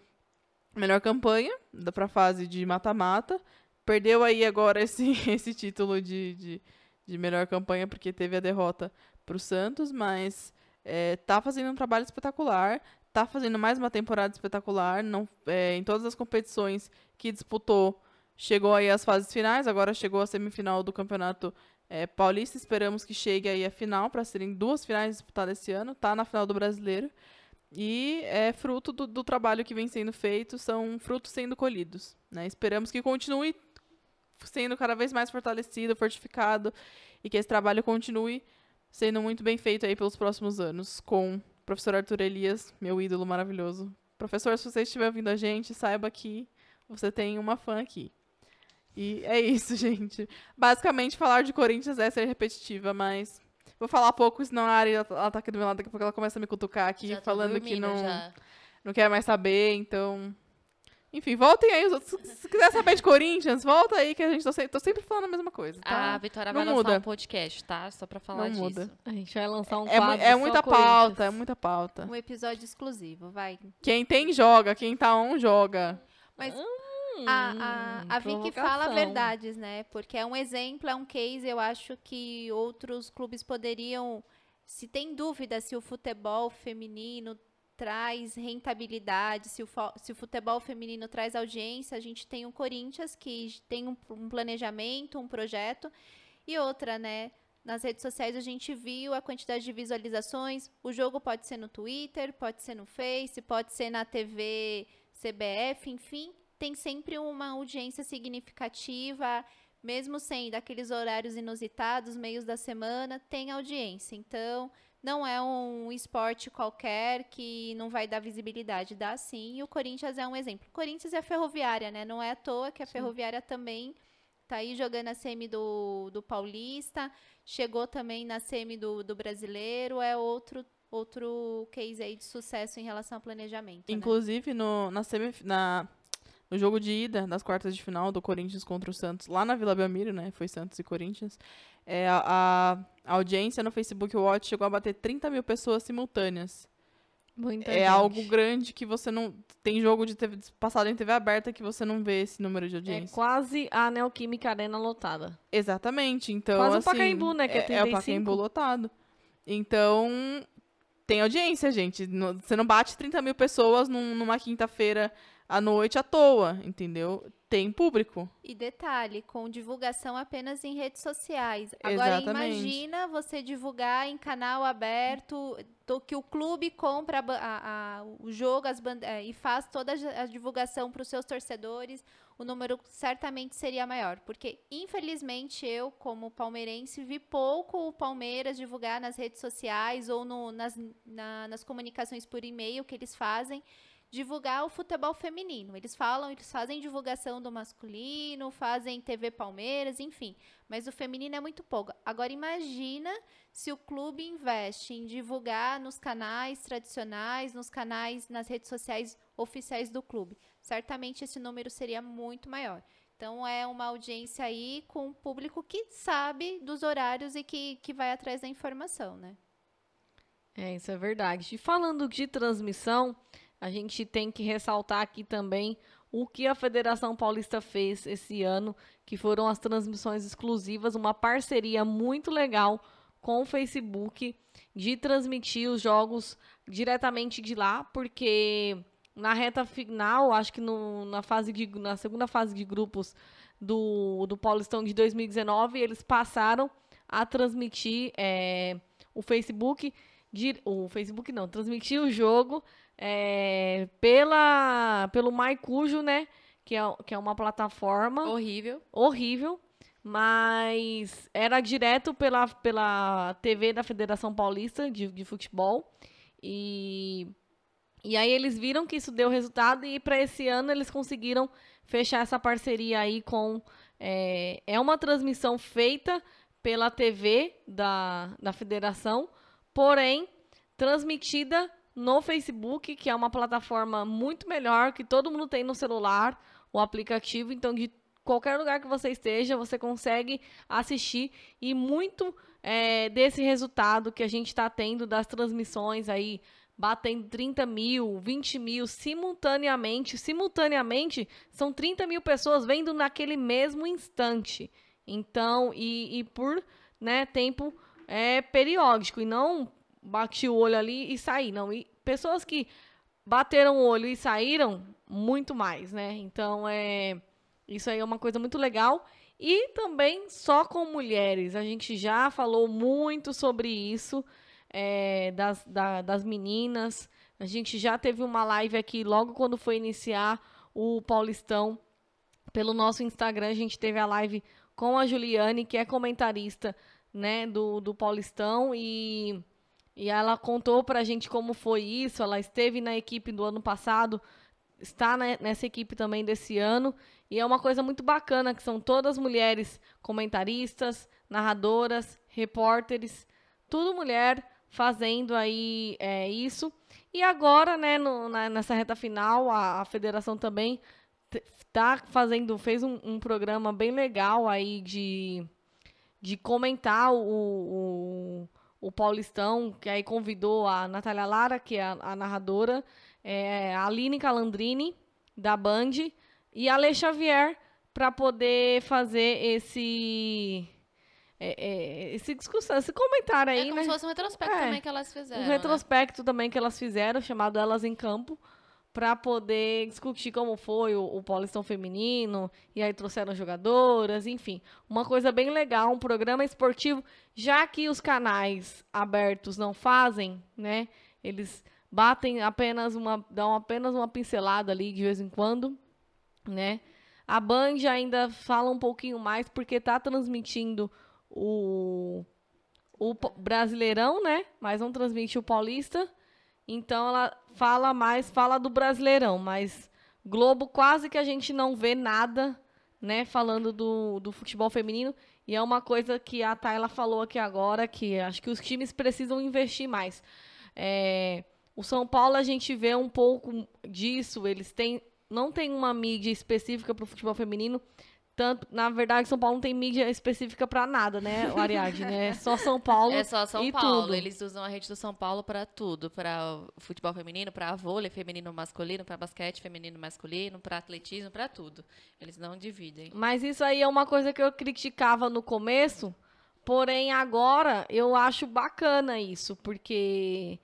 melhor campanha para a fase de mata-mata. Perdeu aí agora esse, esse título de, de, de melhor campanha porque teve a derrota para o Santos, mas é, tá fazendo um trabalho espetacular, tá fazendo mais uma temporada espetacular. Não, é, em todas as competições que disputou, chegou aí às fases finais, agora chegou à semifinal do Campeonato é, Paulista. Esperamos que chegue aí à final, para serem duas finais disputadas esse ano. Tá na final do Brasileiro. E é fruto do, do trabalho que vem sendo feito, são frutos sendo colhidos. Né? Esperamos que continue sendo cada vez mais fortalecido, fortificado, e que esse trabalho continue sendo muito bem feito aí pelos próximos anos, com o professor Arthur Elias, meu ídolo maravilhoso. Professor, se você estiver ouvindo a gente, saiba que você tem uma fã aqui. E é isso, gente. Basicamente, falar de Corinthians é ser repetitiva, mas vou falar pouco, senão a Ari, ela tá aqui do meu lado, daqui a pouco ela começa a me cutucar aqui, Já falando que dormindo, não, já. não quer mais saber, então... Enfim, voltem aí. os outros. Se quiser saber de Corinthians, volta aí que a gente tô, se- tô sempre falando a mesma coisa, tá? A Vitória Não vai lançar muda. um podcast, tá? Só pra falar Não disso. muda. A gente vai lançar um É, quadro é muita pauta, é muita pauta. Um episódio exclusivo, vai. Quem tem, joga. Quem tá on, joga. Mas Hum, a, a, a Vicky fala verdades, né? Porque é um exemplo, é um case, eu acho que outros clubes poderiam. Se tem dúvida se o futebol feminino traz rentabilidade, se o, se o futebol feminino traz audiência, a gente tem o Corinthians, que tem um, um planejamento, um projeto, e outra, né? Nas redes sociais a gente viu a quantidade de visualizações. O jogo pode ser no Twitter, pode ser no Face, pode ser na TV CBF, enfim, tem sempre uma audiência significativa, mesmo sem daqueles horários inusitados, meios da semana, tem audiência. Então, não é um esporte qualquer que não vai dar visibilidade, dá sim. E o Corinthians é um exemplo. O Corinthians é a ferroviária, né? Não é à toa que a ferroviária também tá aí jogando a semi do, do Paulista, chegou também na semi do, do brasileiro, é outro outro case aí de sucesso em relação ao planejamento. né? Inclusive, no, na semif- na, no jogo de ida das quartas de final do Corinthians contra o Santos, lá na Vila Belmiro, né? Foi Santos e Corinthians. É, a, a- audiência no Facebook Watch chegou a bater 30 mil pessoas simultâneas. Muita é gente. algo grande que você não. Tem jogo de TV, passado em TV aberta que você não vê esse número de É audiência. quase a Neoquímica Arena lotada. Exatamente. Então, Quase o assim, Pacaembu, né, que é É, é o 35. Pacaembu lotado. Então, tem audiência, gente. Você não bate 30 mil pessoas num- numa quinta-feira à noite à toa, entendeu? Tem público. E detalhe, com divulgação apenas em redes sociais. Agora Exatamente. imagina você divulgar em canal aberto do que o clube compra a a- o jogo as eh, e faz toda a divulgação para os seus torcedores. O número certamente seria maior, porque infelizmente eu, como palmeirense, vi pouco o Palmeiras divulgar nas redes sociais ou no- nas, na- nas comunicações por e-mail que eles fazem divulgar o futebol feminino. Eles falam, eles fazem divulgação do masculino, fazem TV Palmeiras, enfim. Mas o feminino é muito pouco. Agora imagina se o clube investe em divulgar nos canais tradicionais, nos canais, nas redes sociais oficiais do clube. Certamente esse número seria muito maior. Então é uma audiência aí com um público que sabe dos horários e que, que vai atrás da informação, né? É, isso é verdade. E falando de transmissão, a gente tem que ressaltar aqui também o que a Federação Paulista fez esse ano, que foram as transmissões exclusivas, uma parceria muito legal com o Facebook de transmitir os jogos diretamente de lá, porque na reta final, acho que no- na, fase de, na segunda fase de grupos do, do Paulistão de 2019, eles passaram a transmitir é, o Facebook di- o Facebook não, transmitir o jogo é, pela, pelo Maicujo, né? Que é, que é uma plataforma Horrível. horrível, mas era direto pela, pela TV da Federação Paulista de, de Futebol. E, e aí eles viram que isso deu resultado e para esse ano eles conseguiram fechar essa parceria aí com. É, é uma transmissão feita pela TV da, da federação, porém transmitida no Facebook, que é uma plataforma muito melhor, que todo mundo tem no celular, o aplicativo, então de qualquer lugar que você esteja, você consegue assistir e muito é, desse resultado que a gente está tendo das transmissões aí, batendo 30 mil, 20 mil simultaneamente. Simultaneamente, são 30 mil pessoas vendo naquele mesmo instante. Então, e, e por né, tempo é, periódico, e não bati o olho ali e saí, não. E pessoas que bateram o olho e saíram, muito mais, né? Então, é isso aí é uma coisa muito legal. E também só com mulheres. A gente já falou muito sobre isso, é, das, da- das meninas. A gente já teve uma live aqui logo quando foi iniciar o Paulistão. Pelo nosso Instagram, a gente teve a live com a Juliane, que é comentarista né, do, do Paulistão. E, e ela contou pra gente como foi isso. Ela esteve na equipe do ano passado, está ne- nessa equipe também desse ano. E é uma coisa muito bacana, que são todas mulheres comentaristas, narradoras, repórteres, tudo mulher fazendo aí é, isso. E agora, né, no- na- nessa reta final, a, a federação também t- tá fazendo, fez um, um programa bem legal aí de, de comentar o, o, o Paulistão, que aí convidou a Natália Lara, que é a, a narradora, é, a Aline Calandrini, da Band, e a Lê Xavier, para poder fazer esse. é, é, esse discussão, esse comentário aí, é como né? se fosse um retrospecto É. também que elas fizeram. um né? retrospecto também que elas fizeram, chamado Elas em Campo, para poder discutir como foi o, o Paulistão Feminino, e aí trouxeram jogadoras, enfim. Uma coisa bem legal, um programa esportivo, já que os canais abertos não fazem, né? Eles batem apenas uma. dão apenas uma pincelada ali de vez em quando, né? A Band ainda fala um pouquinho mais porque tá transmitindo o o Brasileirão, né? Mas não transmite o Paulista. Então ela fala mais, fala do Brasileirão, mas Globo quase que a gente não vê nada, né? Falando do, do futebol feminino. E é uma coisa que a Tayla falou aqui agora, que acho que os times precisam investir mais. É, o São Paulo a gente vê um pouco disso, eles têm. Não tem uma mídia específica para o futebol feminino. Tanto, na verdade, São Paulo não tem mídia específica para nada, né, o Ariadne? né? É só São Paulo. É só São e Paulo. tudo. Eles usam a rede do São Paulo pra tudo, Pra o futebol feminino, pra vôlei feminino masculino, pra basquete feminino masculino, pra atletismo, pra tudo. Eles não dividem. Mas isso aí é uma coisa que eu criticava no começo, porém agora eu acho bacana isso, porque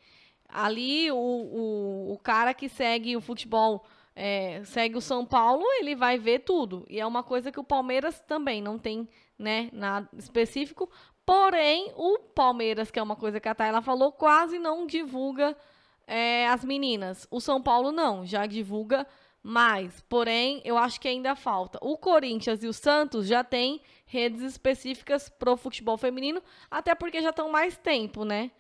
ali o, o, o cara que segue o futebol é, segue o São Paulo, ele vai ver tudo. E é uma coisa que o Palmeiras também não tem, né, nada específico. Porém, o Palmeiras, que é uma coisa que a Tayla falou, quase não divulga é, as meninas. O São Paulo não, já divulga mais. Porém, eu acho que ainda falta. O Corinthians e o Santos já têm redes específicas pro futebol feminino, até porque já estão mais tempo, né?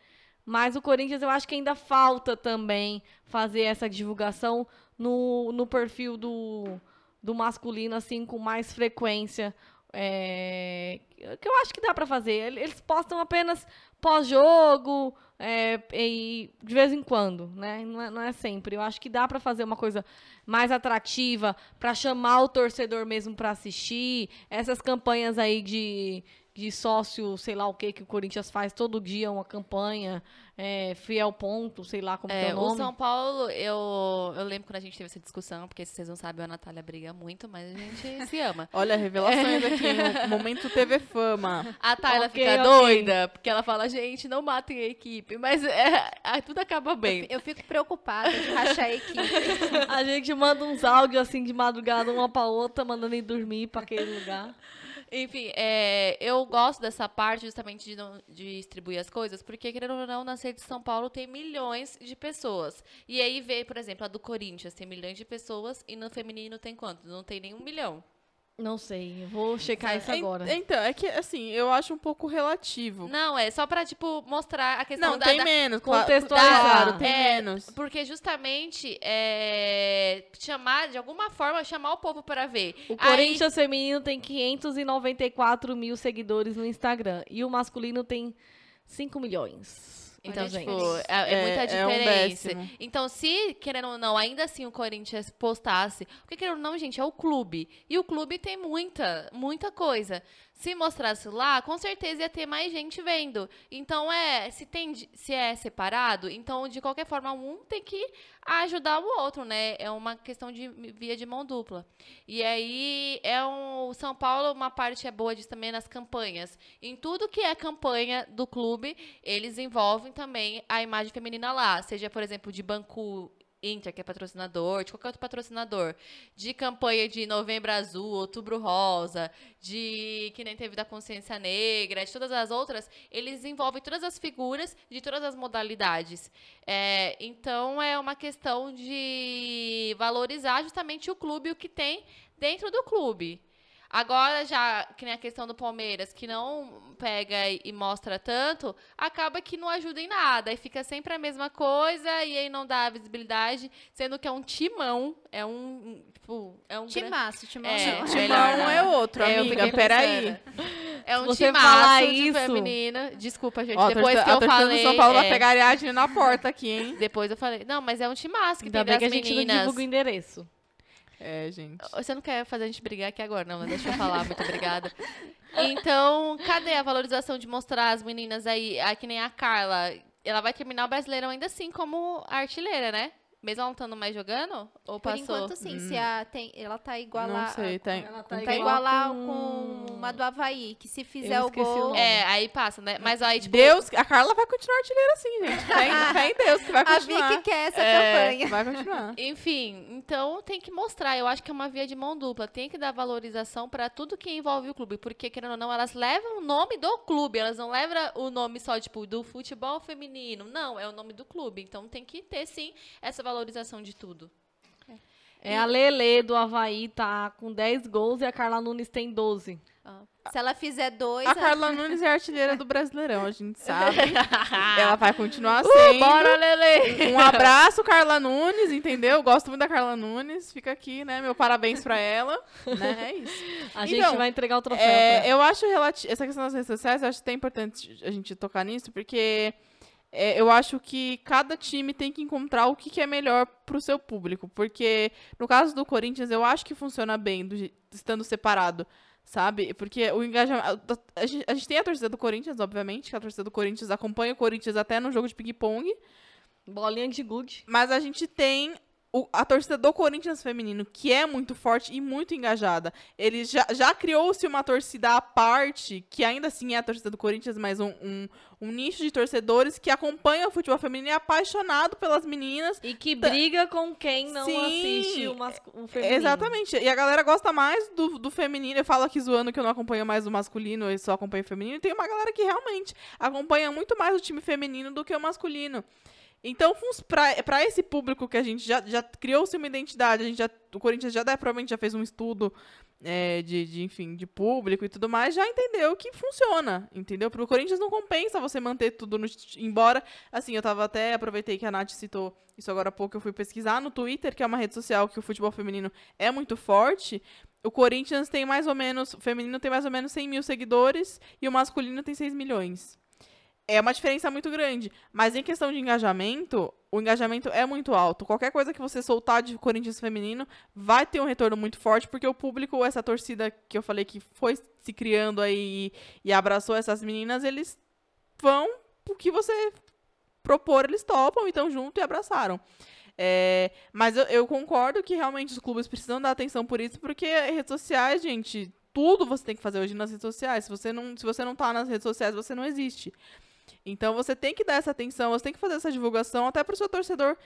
Mas o Corinthians eu acho que ainda falta também fazer essa divulgação no, no perfil do, do masculino, assim, com mais frequência. É, que eu acho que dá para fazer. Eles postam apenas pós-jogo é, e de vez em quando, né? Não é, não é sempre. Eu acho que dá para fazer uma coisa mais atrativa para chamar o torcedor mesmo para assistir. Essas campanhas aí de de sócio, sei lá o que, que o Corinthians faz todo dia, uma campanha, é, fiel ponto, sei lá como é, é o nome. O São Paulo, eu, eu lembro quando a gente teve essa discussão, porque se vocês não sabem, a Natália briga muito, mas a gente se ama. Olha, revelações aqui, no momento TV Fama. A Tayla okay, fica okay. doida, porque ela fala, gente, não matem a equipe, mas é, é, tudo acaba bem. Eu, eu fico preocupada de rachar a equipe. a gente manda uns áudios assim de madrugada, uma pra outra, mandando ir dormir pra aquele lugar. Enfim, é, eu gosto dessa parte justamente de, não, de distribuir as coisas, porque, querendo ou não, nas redes de São Paulo tem milhões de pessoas. E aí vê, por exemplo, a do Corinthians tem milhões de pessoas e no feminino tem quanto? Não tem nem um milhão. Não sei, vou checar isso agora. Então, é que, assim, eu acho um pouco relativo. Não, é só pra, tipo, mostrar a questão Não, da... tem da, menos, contextualizar. Claro, tem é, menos. Porque, justamente, é, chamar, de alguma forma, chamar o povo para ver. O Corinthians Aí... feminino tem 594 mil seguidores no Instagram. E o masculino tem 5 milhões. Então, tipo, é, é, muita diferença. É um então, se, querendo ou não, ainda assim o Corinthians postasse. Porque, querendo ou não, gente, é o clube. E o clube tem muita, muita coisa. Se mostrasse lá, com certeza ia ter mais gente vendo. Então, é, se, tem, se é separado, então, de qualquer forma, um tem que ajudar o outro, né? É uma questão de via de mão dupla. E aí, é um, São Paulo, uma parte é boa disso também nas campanhas. Em tudo que é campanha do clube, eles envolvem também a imagem feminina lá. Seja, por exemplo, de banco Inter, que é patrocinador, de qualquer outro patrocinador, de campanha de Novembro Azul, Outubro Rosa, de que nem teve da Consciência Negra, de todas as outras, eles envolvem todas as figuras de todas as modalidades. É, então é uma questão de valorizar justamente o clube, o que tem dentro do clube. Agora, já que nem a questão do Palmeiras, que não pega e mostra tanto, acaba que não ajuda em nada. E fica sempre a mesma coisa e aí não dá visibilidade, sendo que é um timão, é um. Tipo, é um Timaço, timão é, não. Timão é outro, é, amiga, peraí. É um Você timaço falar de isso... feminina. Desculpa, gente, Ó, depois que eu falei... São Paulo é, vai pegar a na porta aqui, hein? Depois eu falei, não, mas é um timaço que Ainda tem bem das que a gente meninas. não divulga o endereço. É, gente. Você não quer fazer a gente brigar aqui agora, não, mas deixa eu falar, muito obrigada. Então, cadê a valorização de mostrar as meninas aí, ah, que nem a Carla? Ela vai terminar o Brasileirão ainda assim como artilheira, né? Mesmo ela não estando mais jogando? Ou Por passou? enquanto, sim. Se a, tem, ela tá igual Não a- sei, tá, Ela tá Tá igual lá com- com uma do Havaí, que se fizer o o gol. nome. É, aí passa, né? Mas aí, tipo... Deus, a Carla vai continuar artilheira assim, gente. Fé em, Deus que vai A continuar. Vicky quer essa É. campanha. Vai continuar. Enfim, então tem que mostrar. Eu acho que é uma via de mão dupla. Tem que dar valorização para tudo que envolve o clube. Porque, querendo ou não, elas levam o nome do clube. Elas não levam o nome só, tipo, do futebol feminino. Não, é o nome do clube. Então tem que ter, sim, essa valorização de tudo. É a Lele do Havaí, tá com 10 gols e a Carla Nunes tem 12. Se ela fizer dois, A Carla Nunes é artilheira do Brasileirão, a gente sabe. Ela vai continuar Uh, sendo. bora, Lele! Um abraço, Carla Nunes, entendeu? Gosto muito da Carla Nunes. Fica aqui, né? Meu parabéns pra ela. Né? É isso. A Então, gente vai entregar o troféu. É, eu acho relati- essa questão das redes sociais, eu acho até importante a gente tocar nisso, porque é, eu acho que cada time tem que encontrar o que, que é melhor pro seu público. Porque no caso do Corinthians, eu acho que funciona bem do estando separado. Sabe? Porque o engajamento. A gente, a gente tem a torcida do Corinthians, obviamente, que a torcida do Corinthians acompanha o Corinthians até no jogo de ping-pong. Bolinha de gude. Mas a gente tem o- a torcida do Corinthians feminino, que é muito forte e muito engajada. Ele já, já criou-se uma torcida à parte, que ainda assim é a torcida do Corinthians, mas um, um, um nicho de torcedores que acompanha o futebol feminino e é apaixonado pelas meninas. E que briga com quem não Sim, assiste o, mas... o feminino. Exatamente. E a galera gosta mais do, do feminino. Eu falo aqui zoando que eu não acompanho mais o masculino, eu só acompanho o feminino. E tem uma galera que realmente acompanha muito mais o time feminino do que o masculino. Então, pra esse público que a gente já, já criou-se uma identidade, a gente já, o Corinthians já deve, provavelmente já fez um estudo é, de, de, enfim, de público e tudo mais, já entendeu que funciona, entendeu? Pro Corinthians não compensa você manter tudo no... Embora, assim, eu tava até, aproveitei que a Nath citou isso agora há pouco, eu fui pesquisar no Twitter, que é uma rede social que o futebol feminino é muito forte, o Corinthians tem mais ou menos, o feminino tem mais ou menos 100 mil seguidores e o masculino tem 6 milhões. É uma diferença muito grande. Mas em questão de engajamento, o engajamento é muito alto. Qualquer coisa que você soltar de Corinthians feminino vai ter um retorno muito forte, porque o público, essa torcida que eu falei que foi se criando aí e, abraçou essas meninas, eles vão o que você propor, eles topam, então junto e abraçaram. É, mas eu, eu concordo que realmente os clubes precisam dar atenção por isso, porque redes sociais, gente, tudo você tem que fazer hoje nas redes sociais. Se você não, se você não tá nas redes sociais, você não existe. Então você tem que dar essa atenção, você tem que fazer essa divulgação até para o seu torcedor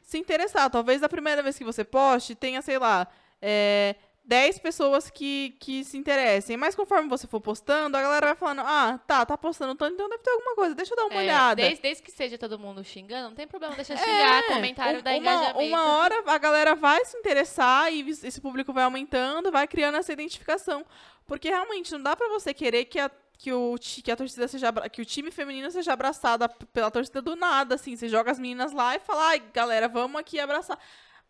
se interessar. Talvez a primeira vez que você poste tenha, sei lá, é, 10 pessoas que, que se interessem. Mas conforme você for postando, a galera vai falando: ah, tá, tá postando tanto, então deve ter alguma coisa, deixa eu dar uma É, olhada. Desde, desde que seja todo mundo xingando, não tem problema, deixa xingar, É, comentário um- da uma, engajamento. uma hora a galera vai se interessar e esse público vai aumentando, vai criando essa identificação. Porque realmente não dá pra você querer que a, que o, que a torcida seja que o time feminino seja abraçada pela torcida do nada, assim. Você joga as meninas lá e fala, ai, galera, vamos aqui abraçar.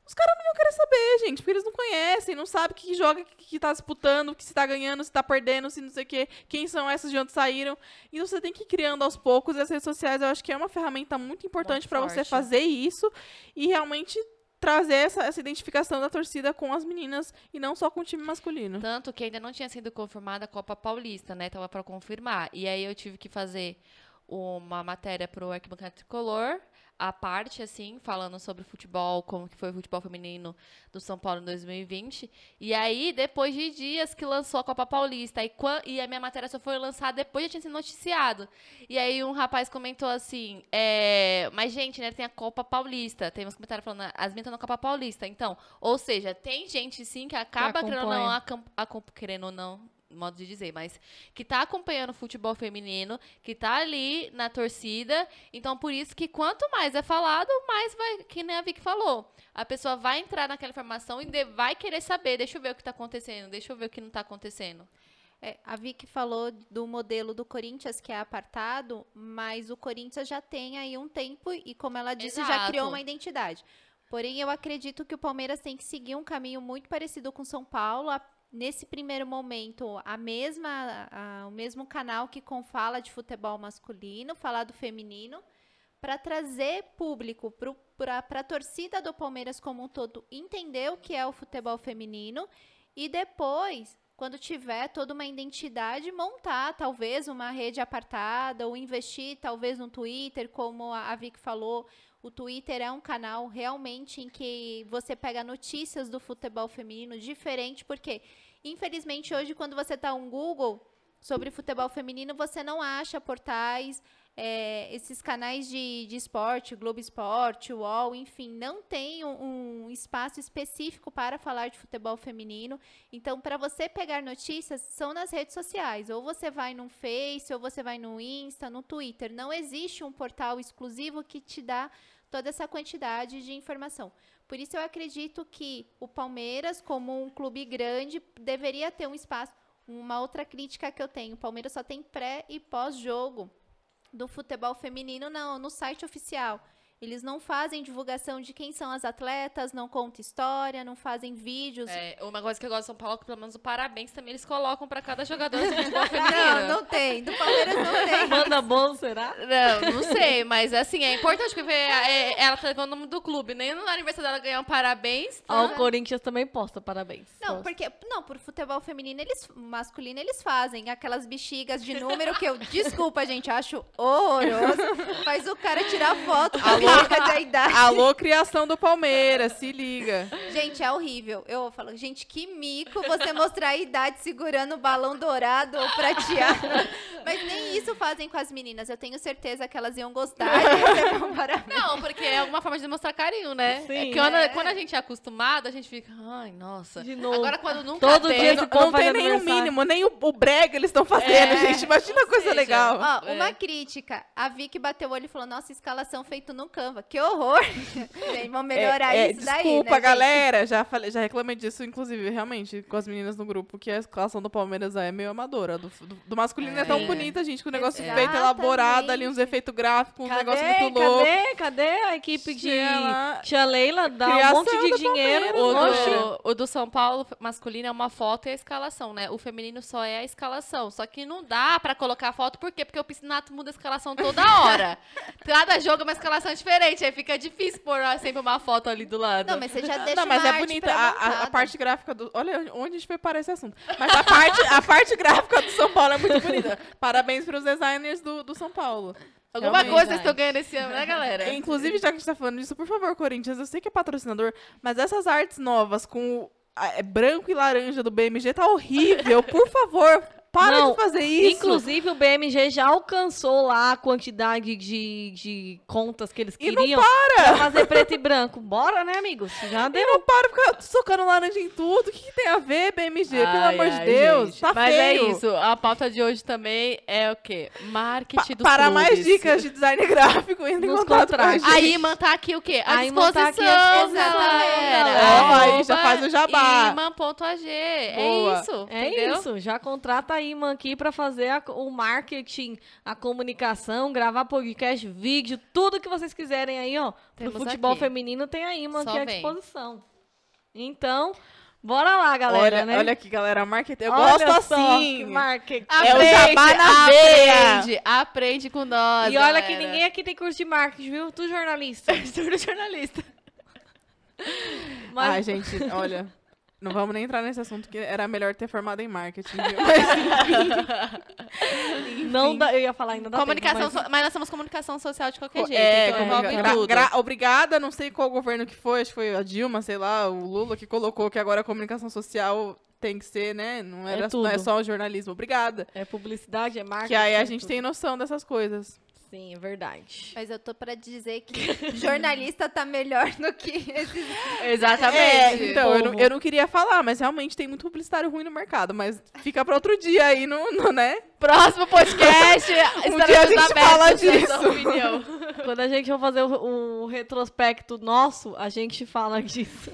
Os caras não vão querer saber, gente, porque eles não conhecem, não sabem que joga, que, que tá disputando, que se tá ganhando, se tá perdendo, se não sei o quê, quem são essas, de onde saíram. Então você tem que ir criando aos poucos. E as redes sociais eu acho que é uma ferramenta muito importante pra você fazer isso e realmente trazer essa, essa identificação da torcida com as meninas e não só com o time masculino. Tanto que ainda não tinha sido confirmada a Copa Paulista, né? Tava pra confirmar. E aí eu tive que fazer uma matéria pro Arquibancada Tricolor, a parte, assim, falando sobre futebol, como que foi o futebol feminino do São Paulo em 2020. E aí, depois de dias que lançou a Copa Paulista, e, e a minha matéria só foi lançada depois de tinha sido noticiado. E aí um rapaz comentou assim, é, mas gente, né, tem a Copa Paulista. Tem uns comentários falando, as minhas estão na Copa Paulista. Então, ou seja, tem gente sim que acaba querendo ou não, acom- querendo ou não, modo de dizer, mas que tá acompanhando o futebol feminino, que tá ali na torcida. Então, por isso que quanto mais é falado, mais vai, que nem a Vicky falou. A pessoa vai entrar naquela informação e vai querer saber, deixa eu ver o que tá acontecendo, deixa eu ver o que não tá acontecendo. É, a Vicky falou do modelo do Corinthians, que é apartado, mas o Corinthians já tem aí um tempo e, como ela disse, já Exato. criou uma identidade. Porém, eu acredito que o Palmeiras tem que seguir um caminho muito parecido com o São Paulo. Nesse primeiro momento, a mesma, a- o mesmo canal que com fala de futebol masculino, falar do feminino, para trazer público para a torcida do Palmeiras como um todo entender o que é o futebol feminino e depois, quando tiver toda uma identidade, montar talvez uma rede apartada ou investir talvez no Twitter, como a a Vic falou. O Twitter é um canal realmente em que você pega notícias do futebol feminino diferente, porque infelizmente hoje quando você tá um Google sobre futebol feminino, você não acha portais, é, esses canais de, de esporte, Globo Esporte, UOL, enfim, não tem um, um espaço específico para falar de futebol feminino. Então, para você pegar notícias, são nas redes sociais. Ou você vai no Face, ou você vai no Insta, no Twitter. Não existe um portal exclusivo que te dá toda essa quantidade de informação. Por isso, eu acredito que o Palmeiras, como um clube grande, deveria ter um espaço. Uma outra crítica que eu tenho: o Palmeiras só tem pré e pós-jogo do futebol feminino não, no site oficial. Eles não fazem divulgação de quem são as atletas, não conta história, não fazem vídeos. É, uma coisa que eu gosto de São Paulo é que pelo menos o parabéns também eles colocam pra cada jogador de futebol feminino. Não, não tem. Do Palmeiras não tem. Manda bom, será? Não, não sei, mas assim, é importante porque é, ela tá levando o nome do clube. Nem no aniversário dela ganhar um parabéns. Ó, tá? o Corinthians também posta, parabéns. Não, porque não, por futebol feminino eles masculino eles fazem aquelas bexigas de número que eu, desculpa, gente, acho horroroso. Faz o cara tirar foto com a Alô, idade. Alô, criação do Palmeiras, se liga. Gente, é horrível. Eu falo, gente, que mico você mostrar a idade segurando o balão dourado ou prateado. Mas nem isso fazem com as meninas. Eu tenho certeza que elas iam gostar um. Não, porque é uma forma de demonstrar carinho, né? Sim. é que quando, É. quando a gente é acostumado, a gente fica, ai, nossa. De novo. Agora quando nunca Todo tem, dia esse Não, não tem nem o mínimo, nem o, o brega eles estão fazendo, É, gente. Imagina ou a coisa seja, legal. Ó, É. uma crítica. A Vicky bateu o olho e falou: Nossa, escalação feito no Canva. Que horror! Gente, vamos melhorar É, é, isso daí. desculpa, né, gente? galera. Já, falei, já reclamei disso, inclusive, realmente, com as meninas no grupo, que a escalação do Palmeiras é meio amadora. Do, do, do masculino é, tão É. bonita, gente, com o negócio Exatamente. feito elaborado ali, uns efeitos gráficos, um negócio muito louco. Cadê? Cadê a equipe de lá. Tia Leila? Dá um monte de dinheiro. Palmeiras, O do, o do São Paulo masculino é uma foto e a escalação, né? O feminino só é a escalação. Só que não dá pra colocar a foto, por quê? Porque o piscinato muda a escalação toda hora. Cada jogo é uma escalação diferente, aí fica difícil pôr sempre uma foto ali do lado. Não, mas você já deixa Não, mas uma é bonita. A, a- parte gráfica do. Olha onde a gente foi parar esse assunto. Mas a parte, a parte gráfica do São Paulo é muito bonita. Parabéns pros designers do, do São Paulo. Alguma Realmente. coisa vocês estão ganhando esse ano, né, galera? Inclusive, já que a gente tá falando disso, por favor, Corinthians, eu sei que é patrocinador, mas essas artes novas com é branco e laranja do BMG tá horrível. Por favor, para Não, de fazer isso. Inclusive, o BMG já alcançou lá a quantidade de, de contas que eles E não queriam pra fazer preto e branco. Bora, né, amigos? Já E deu. não para de ficar socando laranja em tudo. O que, que tem a ver, BMG? Pelo Ai, amor de Deus. gente. Tá Mas feio. é isso. A pauta de hoje também é o quê? Marketing Pa dos para mais clubes. dicas de design gráfico, entre em Nos contato com a contratos. gente. A Iman tá aqui o quê? A Iman tá disposição, aqui à disposição, galera. Ó, aí já faz o jabá. Iman.ag. É isso. É entendeu? isso, já contrata a Iman aqui pra fazer a- o marketing, a comunicação, gravar podcast, vídeo, tudo que vocês quiserem aí, ó. Pro Temos futebol aqui. feminino tem a Só aqui à vem. disposição. Então, bora lá, galera, olha, né? olha aqui, galera. Marketing. Eu Olha gosto assim. marketing. É o jabá na veia. aprende, aprende com nós. E olha galera. que ninguém aqui tem curso de marketing, viu? Tu jornalista. Tudo jornalista. Mas Ai, gente, olha. Não vamos nem entrar nesse assunto, que era melhor ter formado em marketing, viu? Mas, não dá, eu ia falar ainda dá Comunicação, tempo, mas- so- mas nós temos comunicação social de qualquer jeito. é, então envolve gra- obrigada, não sei qual governo que foi, acho que foi a Dilma, sei lá, o Lula que colocou que agora a comunicação social tem que ser, né? Não, era, não é só o jornalismo. Obrigada. É publicidade, é marketing. Que aí a é gente tem noção dessas coisas. Sim, é verdade. Mas eu tô pra dizer que jornalista tá melhor do que esses. Exatamente. É, então, eu não, eu não queria falar, mas realmente tem muito publicitário ruim no mercado. Mas fica pra outro dia aí, no, no, né? Próximo podcast. Um dia a gente fala disso. Opinião. Quando a gente for fazer o, o retrospecto nosso, a gente fala disso.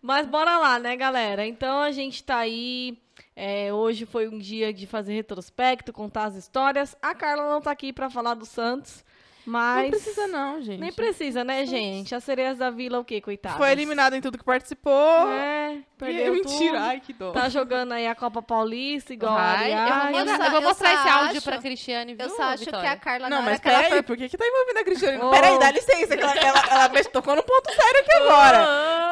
Mas bora lá, né, galera? Então a gente tá aí. É, hoje foi um dia de fazer retrospecto, contar as histórias. A Carla não tá aqui pra falar do Santos, mas. Não precisa não, gente. Nem precisa, né, gente? As sereias da vila, o quê, coitadas? Foi eliminado em tudo que participou. É, E- perdeu mentira, tudo. ai que dó. Tá jogando aí a Copa Paulista, igual Vai, a eu vou, só- eu vou eu mostrar esse áudio acho- pra Cristiane, viu, Eu só acho que Vitória? a Carla, Não, hora mas que peraí, for por que, que tá envolvendo a Cristiane? Oh. Peraí, dá licença, que ela, ela, ela tocou num ponto sério aqui agora.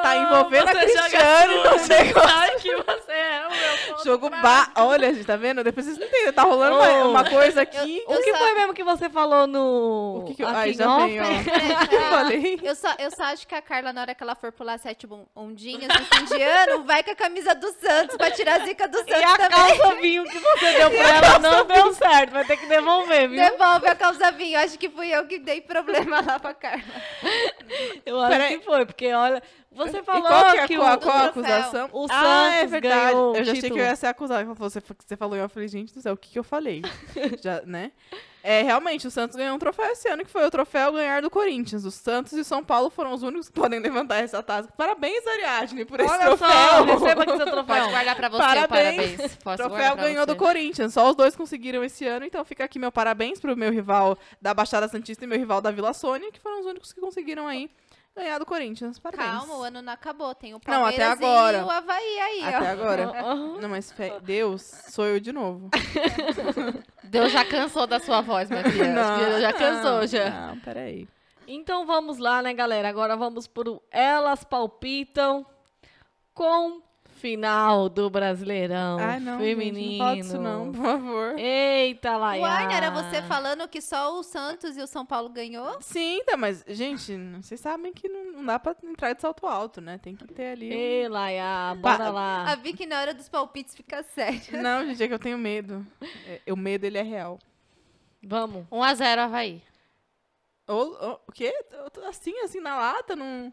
Tá envolvendo a Você Cristiane no negócio. sabe que você é o meu ponto Jogo ba... Olha, gente, tá vendo? Depois vocês não entendem. Tá rolando uma, Oh. uma coisa aqui. O que foi mesmo que você falou no. O que que eu... Ai, já off? É, falei? Eu só, eu só acho que a Carla, na hora que ela for pular sete bun- ondinhas no fim de ano, vai com a camisa do Santos pra tirar a zica do Santos E a também. calça vinho que você deu pra ela não deu certo. Vai ter que devolver, viu? Devolve a calça vinho. Acho que fui eu que dei problema lá pra Carla. Eu acho Peraí. que foi, porque olha. Você E falou qual que é a, que qual, o. qual a acusação? o ah, é Santos verdade. ganhou Eu já achei que eu ia ser acusado. Você, você falou e eu falei, gente do céu, o que, que eu falei? já, né? É, realmente, o Santos ganhou um troféu esse ano, que foi o troféu ganhar do Corinthians. O Santos e o São Paulo foram os únicos que podem levantar essa taça. Parabéns, Ariadne, por esse Olha troféu. só, receba aqui seu troféu. Pode guardar pra você, Parabéns. parabéns. Posso troféu ganhou você. do Corinthians. Só os dois conseguiram esse ano. Então fica aqui meu parabéns pro meu rival da Baixada Santista e meu rival da Vila Sônia, que foram os únicos que conseguiram aí ganhar do Corinthians. Parabéns. Calma, o ano não acabou. Tem o Não, até Palmeiras agora. e o Havaí aí, Até ó. agora. Não, mas Deus, sou eu de novo. Deus já cansou da sua voz, minha filha. Que Deus já cansou, não, já. Não, peraí. Então vamos lá, né, galera? Agora vamos pro Elas Palpitam com Final do Brasileirão Ai, não, Feminino. gente, não disso não, por favor. Eita, Laia. Não era você falando que só o Santos e o São Paulo ganhou? Sim, tá, mas, gente, vocês sabem que não, não dá pra entrar de salto alto, né? Tem que ter ali... um- Ei, Laia, bora Pa- A lá. Vicky na hora dos palpites fica séria. Não, gente, é que eu tenho medo. É, o medo, ele é real. Vamos. 1x0 Havaí. Ou, ou- o quê? Eu tô assim, assim, na lata, não,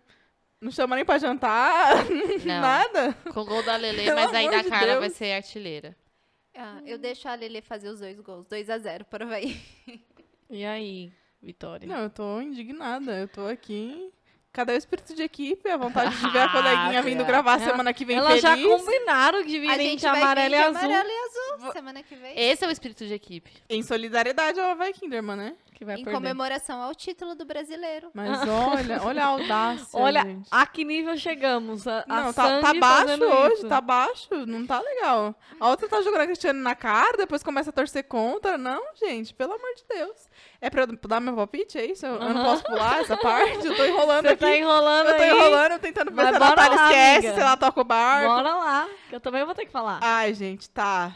não chama nem pra jantar, Não. nada. Com o gol da Lele, Pelo mas aí da de Carla Deus. vai ser artilheira. Ah, eu deixo a Lele fazer os dois gols. 2 a 0 para o Havaí. E aí, Vitória? Não, eu tô indignada. Eu tô aqui. Cadê o espírito de equipe? A vontade de ver a coleguinha vindo gravar Ela- semana que vem Elas já combinaram de A virem gente de vai amarelo vir e azul. amarelo e azul semana que vem. Esse é o espírito de equipe. Em solidariedade ao Vai Kinderman, né? Que vai Em perder. comemoração ao título do brasileiro. Mas olha, olha a audácia, Olha, gente. a que nível chegamos? A, a Não, tá, tá Sandy baixo hoje, isso. tá baixo, não tá legal. A outra tá jogando a Cristiane na cara, depois começa a torcer contra. Não, gente, pelo amor de Deus. É pra eu dar meu palpite, é isso? Eu, eu não posso pular essa parte? Eu tô enrolando Você aqui. tá enrolando eu tô aí. enrolando, tentando ver Mas se a Natália lá, esquece, amiga. se ela toca o barco. Bora lá, que eu também vou ter que falar. Ai, gente, tá.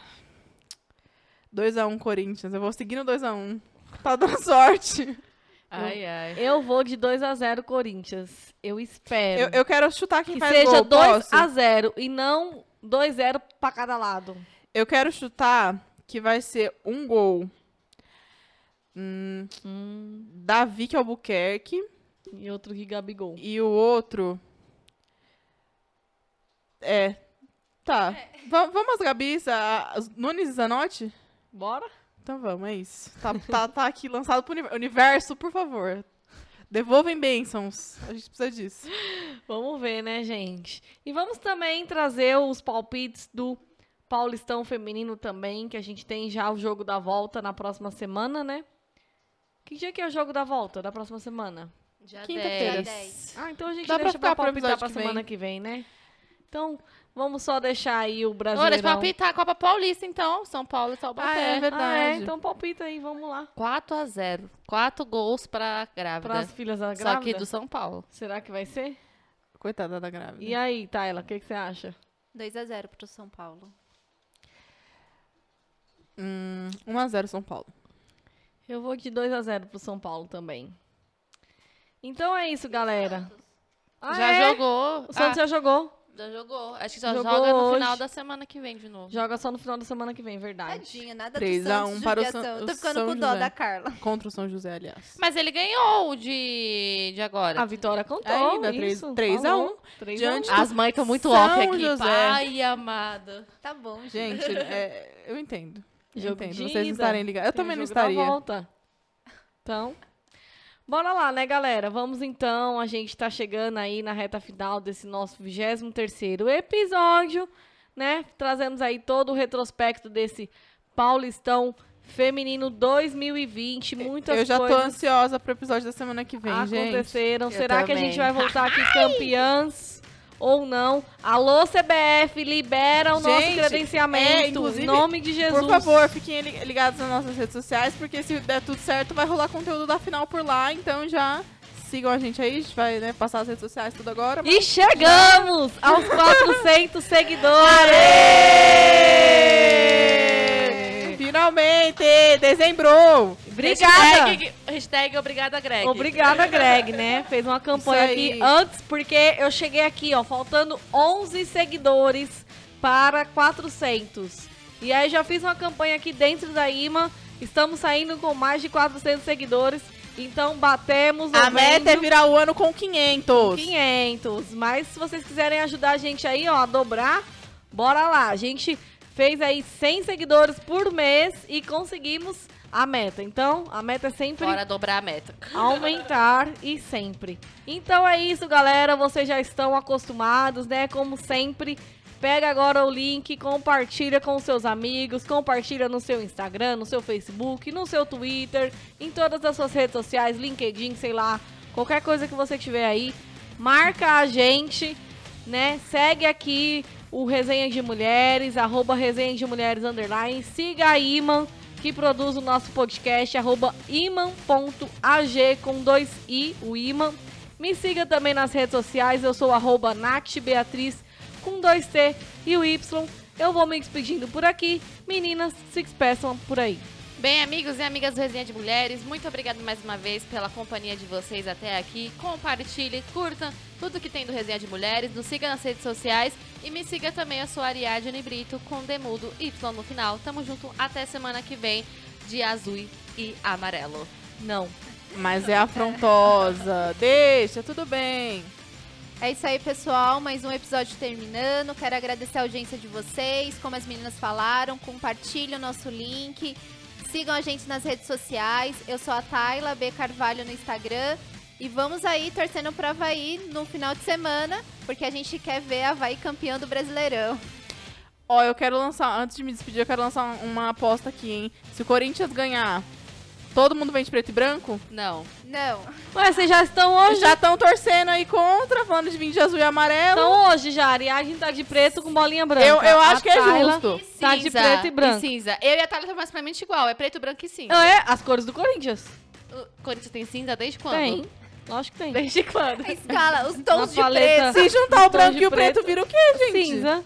2x1 Corinthians. Eu vou seguir no 2x1. Tá dando sorte. Ai, ai. Eu vou de 2 a 0 Corinthians. Eu espero Eu, eu quero chutar quem que faz seja gol, 2 posso? a 0 e não 2 a 0 pra cada lado. Eu quero chutar que vai ser um gol hum, Hum, da Vicky Albuquerque e outro que Gabigol. e o outro... É. Tá. Va- vamos, Gabi. a- Nunes e Zanotti? Bora? Então vamos, é isso. Tá, tá, tá aqui lançado pro universo. Universo, por favor. Devolvem bênçãos. A gente precisa disso. Vamos ver, né, gente? E vamos também trazer os palpites do Paulistão Feminino também, que a gente tem já o jogo da volta na próxima semana, né? Que dia que é o jogo da volta da próxima semana? Dia Quinta-feira. 10. Ah, então a gente Dá pra deixa pra, pro palpitar pra que vem. semana que vem, né? Então, vamos só deixar aí o Brasileirão. eu palpitar a Copa Paulista, então. São Paulo e Taubaté. Ah, é verdade. Ah, é? Então palpita aí, vamos lá. 4 a 0 4 gols pra grávida. Para as filhas da Só grávida. que do São Paulo. Será que vai ser? Coitada da grávida. E aí, Tayla, o que, que você acha? 2 a 0 pro São Paulo. Hum, 1x0 São Paulo. Eu vou de 2 a 0 pro São Paulo também. Então é isso, galera. Ah, já é? jogou. O Santos Ah, já jogou. Já jogou. Acho que só Jogou joga no hoje. final da semana que vem de novo. Joga só no final da semana que vem, verdade. Tadinha, nada 3 do a Santos 1 para o judiação. San- Eu Tô o ficando São com dó José. da Carla. Contra o São José, aliás. Mas ele ganhou o de, de agora. A vitória contou. Ainda, três- isso, três a falou. um. Três Diante a um. As mães estão muito São off aqui. José. Pai amada. Tá bom, gente. Gente, é, eu entendo. Eu Jogo entendo. de Vocês ida. estarem ligados. Eu Tem também não jogo da estaria. volta. Então, bora lá, né, galera? Vamos então. A gente tá chegando aí na reta final desse nosso 23º episódio, né? Trazemos aí todo o retrospecto desse Paulistão Feminino 2020. Muitas eu já tô coisas ansiosa pro episódio da semana que vem, gente. aconteceram. Será que a também. gente vai voltar aqui campeãs? Ou não? Alô, CBF, libera o nosso Gente, credenciamento. é, em nome de Jesus. Por favor, fiquem li- ligados nas nossas redes sociais, porque se der tudo certo, vai rolar conteúdo da final por lá. Então já sigam a gente aí. A gente vai né, passar as redes sociais tudo agora. E chegamos aos 400 seguidores! Aê! Finalmente! Dezembro! Obrigada! Hashtag, hashtag obrigada, Greg. Obrigada, Greg, né? Fez uma campanha aqui antes, porque eu cheguei aqui, ó, faltando 11 seguidores para 400. E aí já fiz uma campanha aqui dentro da IMA. Estamos saindo com mais de 400 seguidores. Então batemos A meta é virar o ano com 500. 500. Mas se vocês quiserem ajudar a gente aí, ó, a dobrar, bora lá. A gente fez aí 100 seguidores por mês e conseguimos a meta. Então, a meta é sempre Bora dobrar a meta. aumentar e sempre. Então é isso, galera. Vocês já estão acostumados, né? Como sempre. Pega agora o link, compartilha com seus amigos, compartilha no seu Instagram, no seu Facebook, no seu Twitter, em todas as suas redes sociais, LinkedIn, sei lá, qualquer coisa que você tiver aí. Marca a gente, né? Segue aqui o Resenha de Mulheres, arroba Resenha de Mulheres Underline. Siga a Iman, que produz o nosso podcast, arroba iman.ag com dois i, o Iman. Me siga também nas redes sociais, eu sou arroba Nath Beatriz com dois T e o Y. Eu vou me despedindo por aqui. Meninas, se despeçam por aí. Bem, amigos e amigas do Resenha de Mulheres, muito obrigado mais uma vez pela companhia de vocês até aqui. Compartilhe, curta tudo que tem do Resenha de Mulheres, nos siga nas redes sociais e me siga também, eu sou a Ariadne Brito com Demudo Y no final. Tamo junto até semana que vem de azul e amarelo. Não. Mas é afrontosa. Deixa, tudo bem. É isso aí, pessoal. Mais um episódio terminando. Quero agradecer a audiência de vocês. Como as meninas falaram, compartilhe o nosso link. Sigam a gente nas redes sociais. Eu sou a Tayla B Carvalho no Instagram. E vamos aí torcendo pro Havaí no final de semana, porque a gente quer ver a Havaí campeão do Brasileirão. Ó, eu quero lançar, antes de me despedir, eu quero lançar uma aposta aqui, hein? Se o Corinthians ganhar, todo mundo vem de preto e branco? Não. Não. Ué, vocês já estão hoje? Já estão torcendo aí contra, falando de vir de azul e amarelo. Estão hoje já. A Ariadne tá de preto com bolinha branca. eu, eu acho A que é justo. Tá de preto e branco. cinza. Eu e a Thalia estamos basicamente igual, é preto, branco e cinza. Não é? As cores do Corinthians. O Corinthians tem cinza desde quando? Tem. Lógico que tem. Desde quando? A escala, os Na tons de paleta. preto. Se juntar o branco e o preto, preto. vira o quê, gente? Cinza.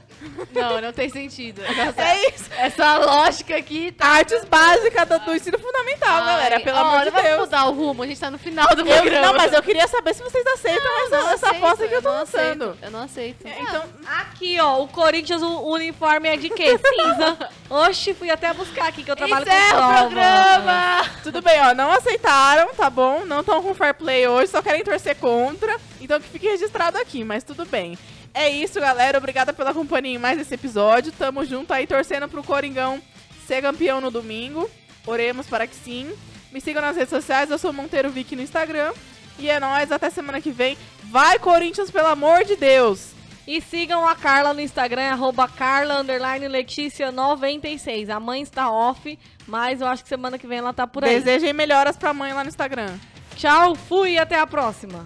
Não, não tem sentido. É isso. Essa lógica aqui tá. Artes básicas do, do ensino fundamental, galera. Ai, Pelo ó, amor de não Deus. mudar o rumo, a gente tá no final do Eu- programa. não, mas eu queria saber se vocês aceitam essa, não essa aceito, aposta que eu tô não lançando. aceito, Eu não aceito. É, Então, Aqui, ó, o Corinthians, o uniforme é de quê? Cinza. Oxi, fui até buscar aqui, que eu trabalho Encerra com o prova. programa! tudo bem, ó. Não aceitaram, tá bom? Não estão com fair play hoje, só querem torcer contra. Então que fique registrado aqui, mas tudo bem. É isso, galera. Obrigada pela companhia em mais esse episódio. Tamo junto aí, torcendo pro Coringão ser campeão no domingo. Oremos para que sim. Me sigam nas redes sociais, eu sou Monteiro Vicky no Instagram. E é nóis, até semana que vem. Vai, Corinthians, pelo amor de Deus! E sigam a Carla no Instagram, arroba Carla, Letícia 96. A mãe está off, mas eu acho que semana que vem ela tá por aí. Desejem melhoras pra mãe lá no Instagram. Tchau, fui e até a próxima.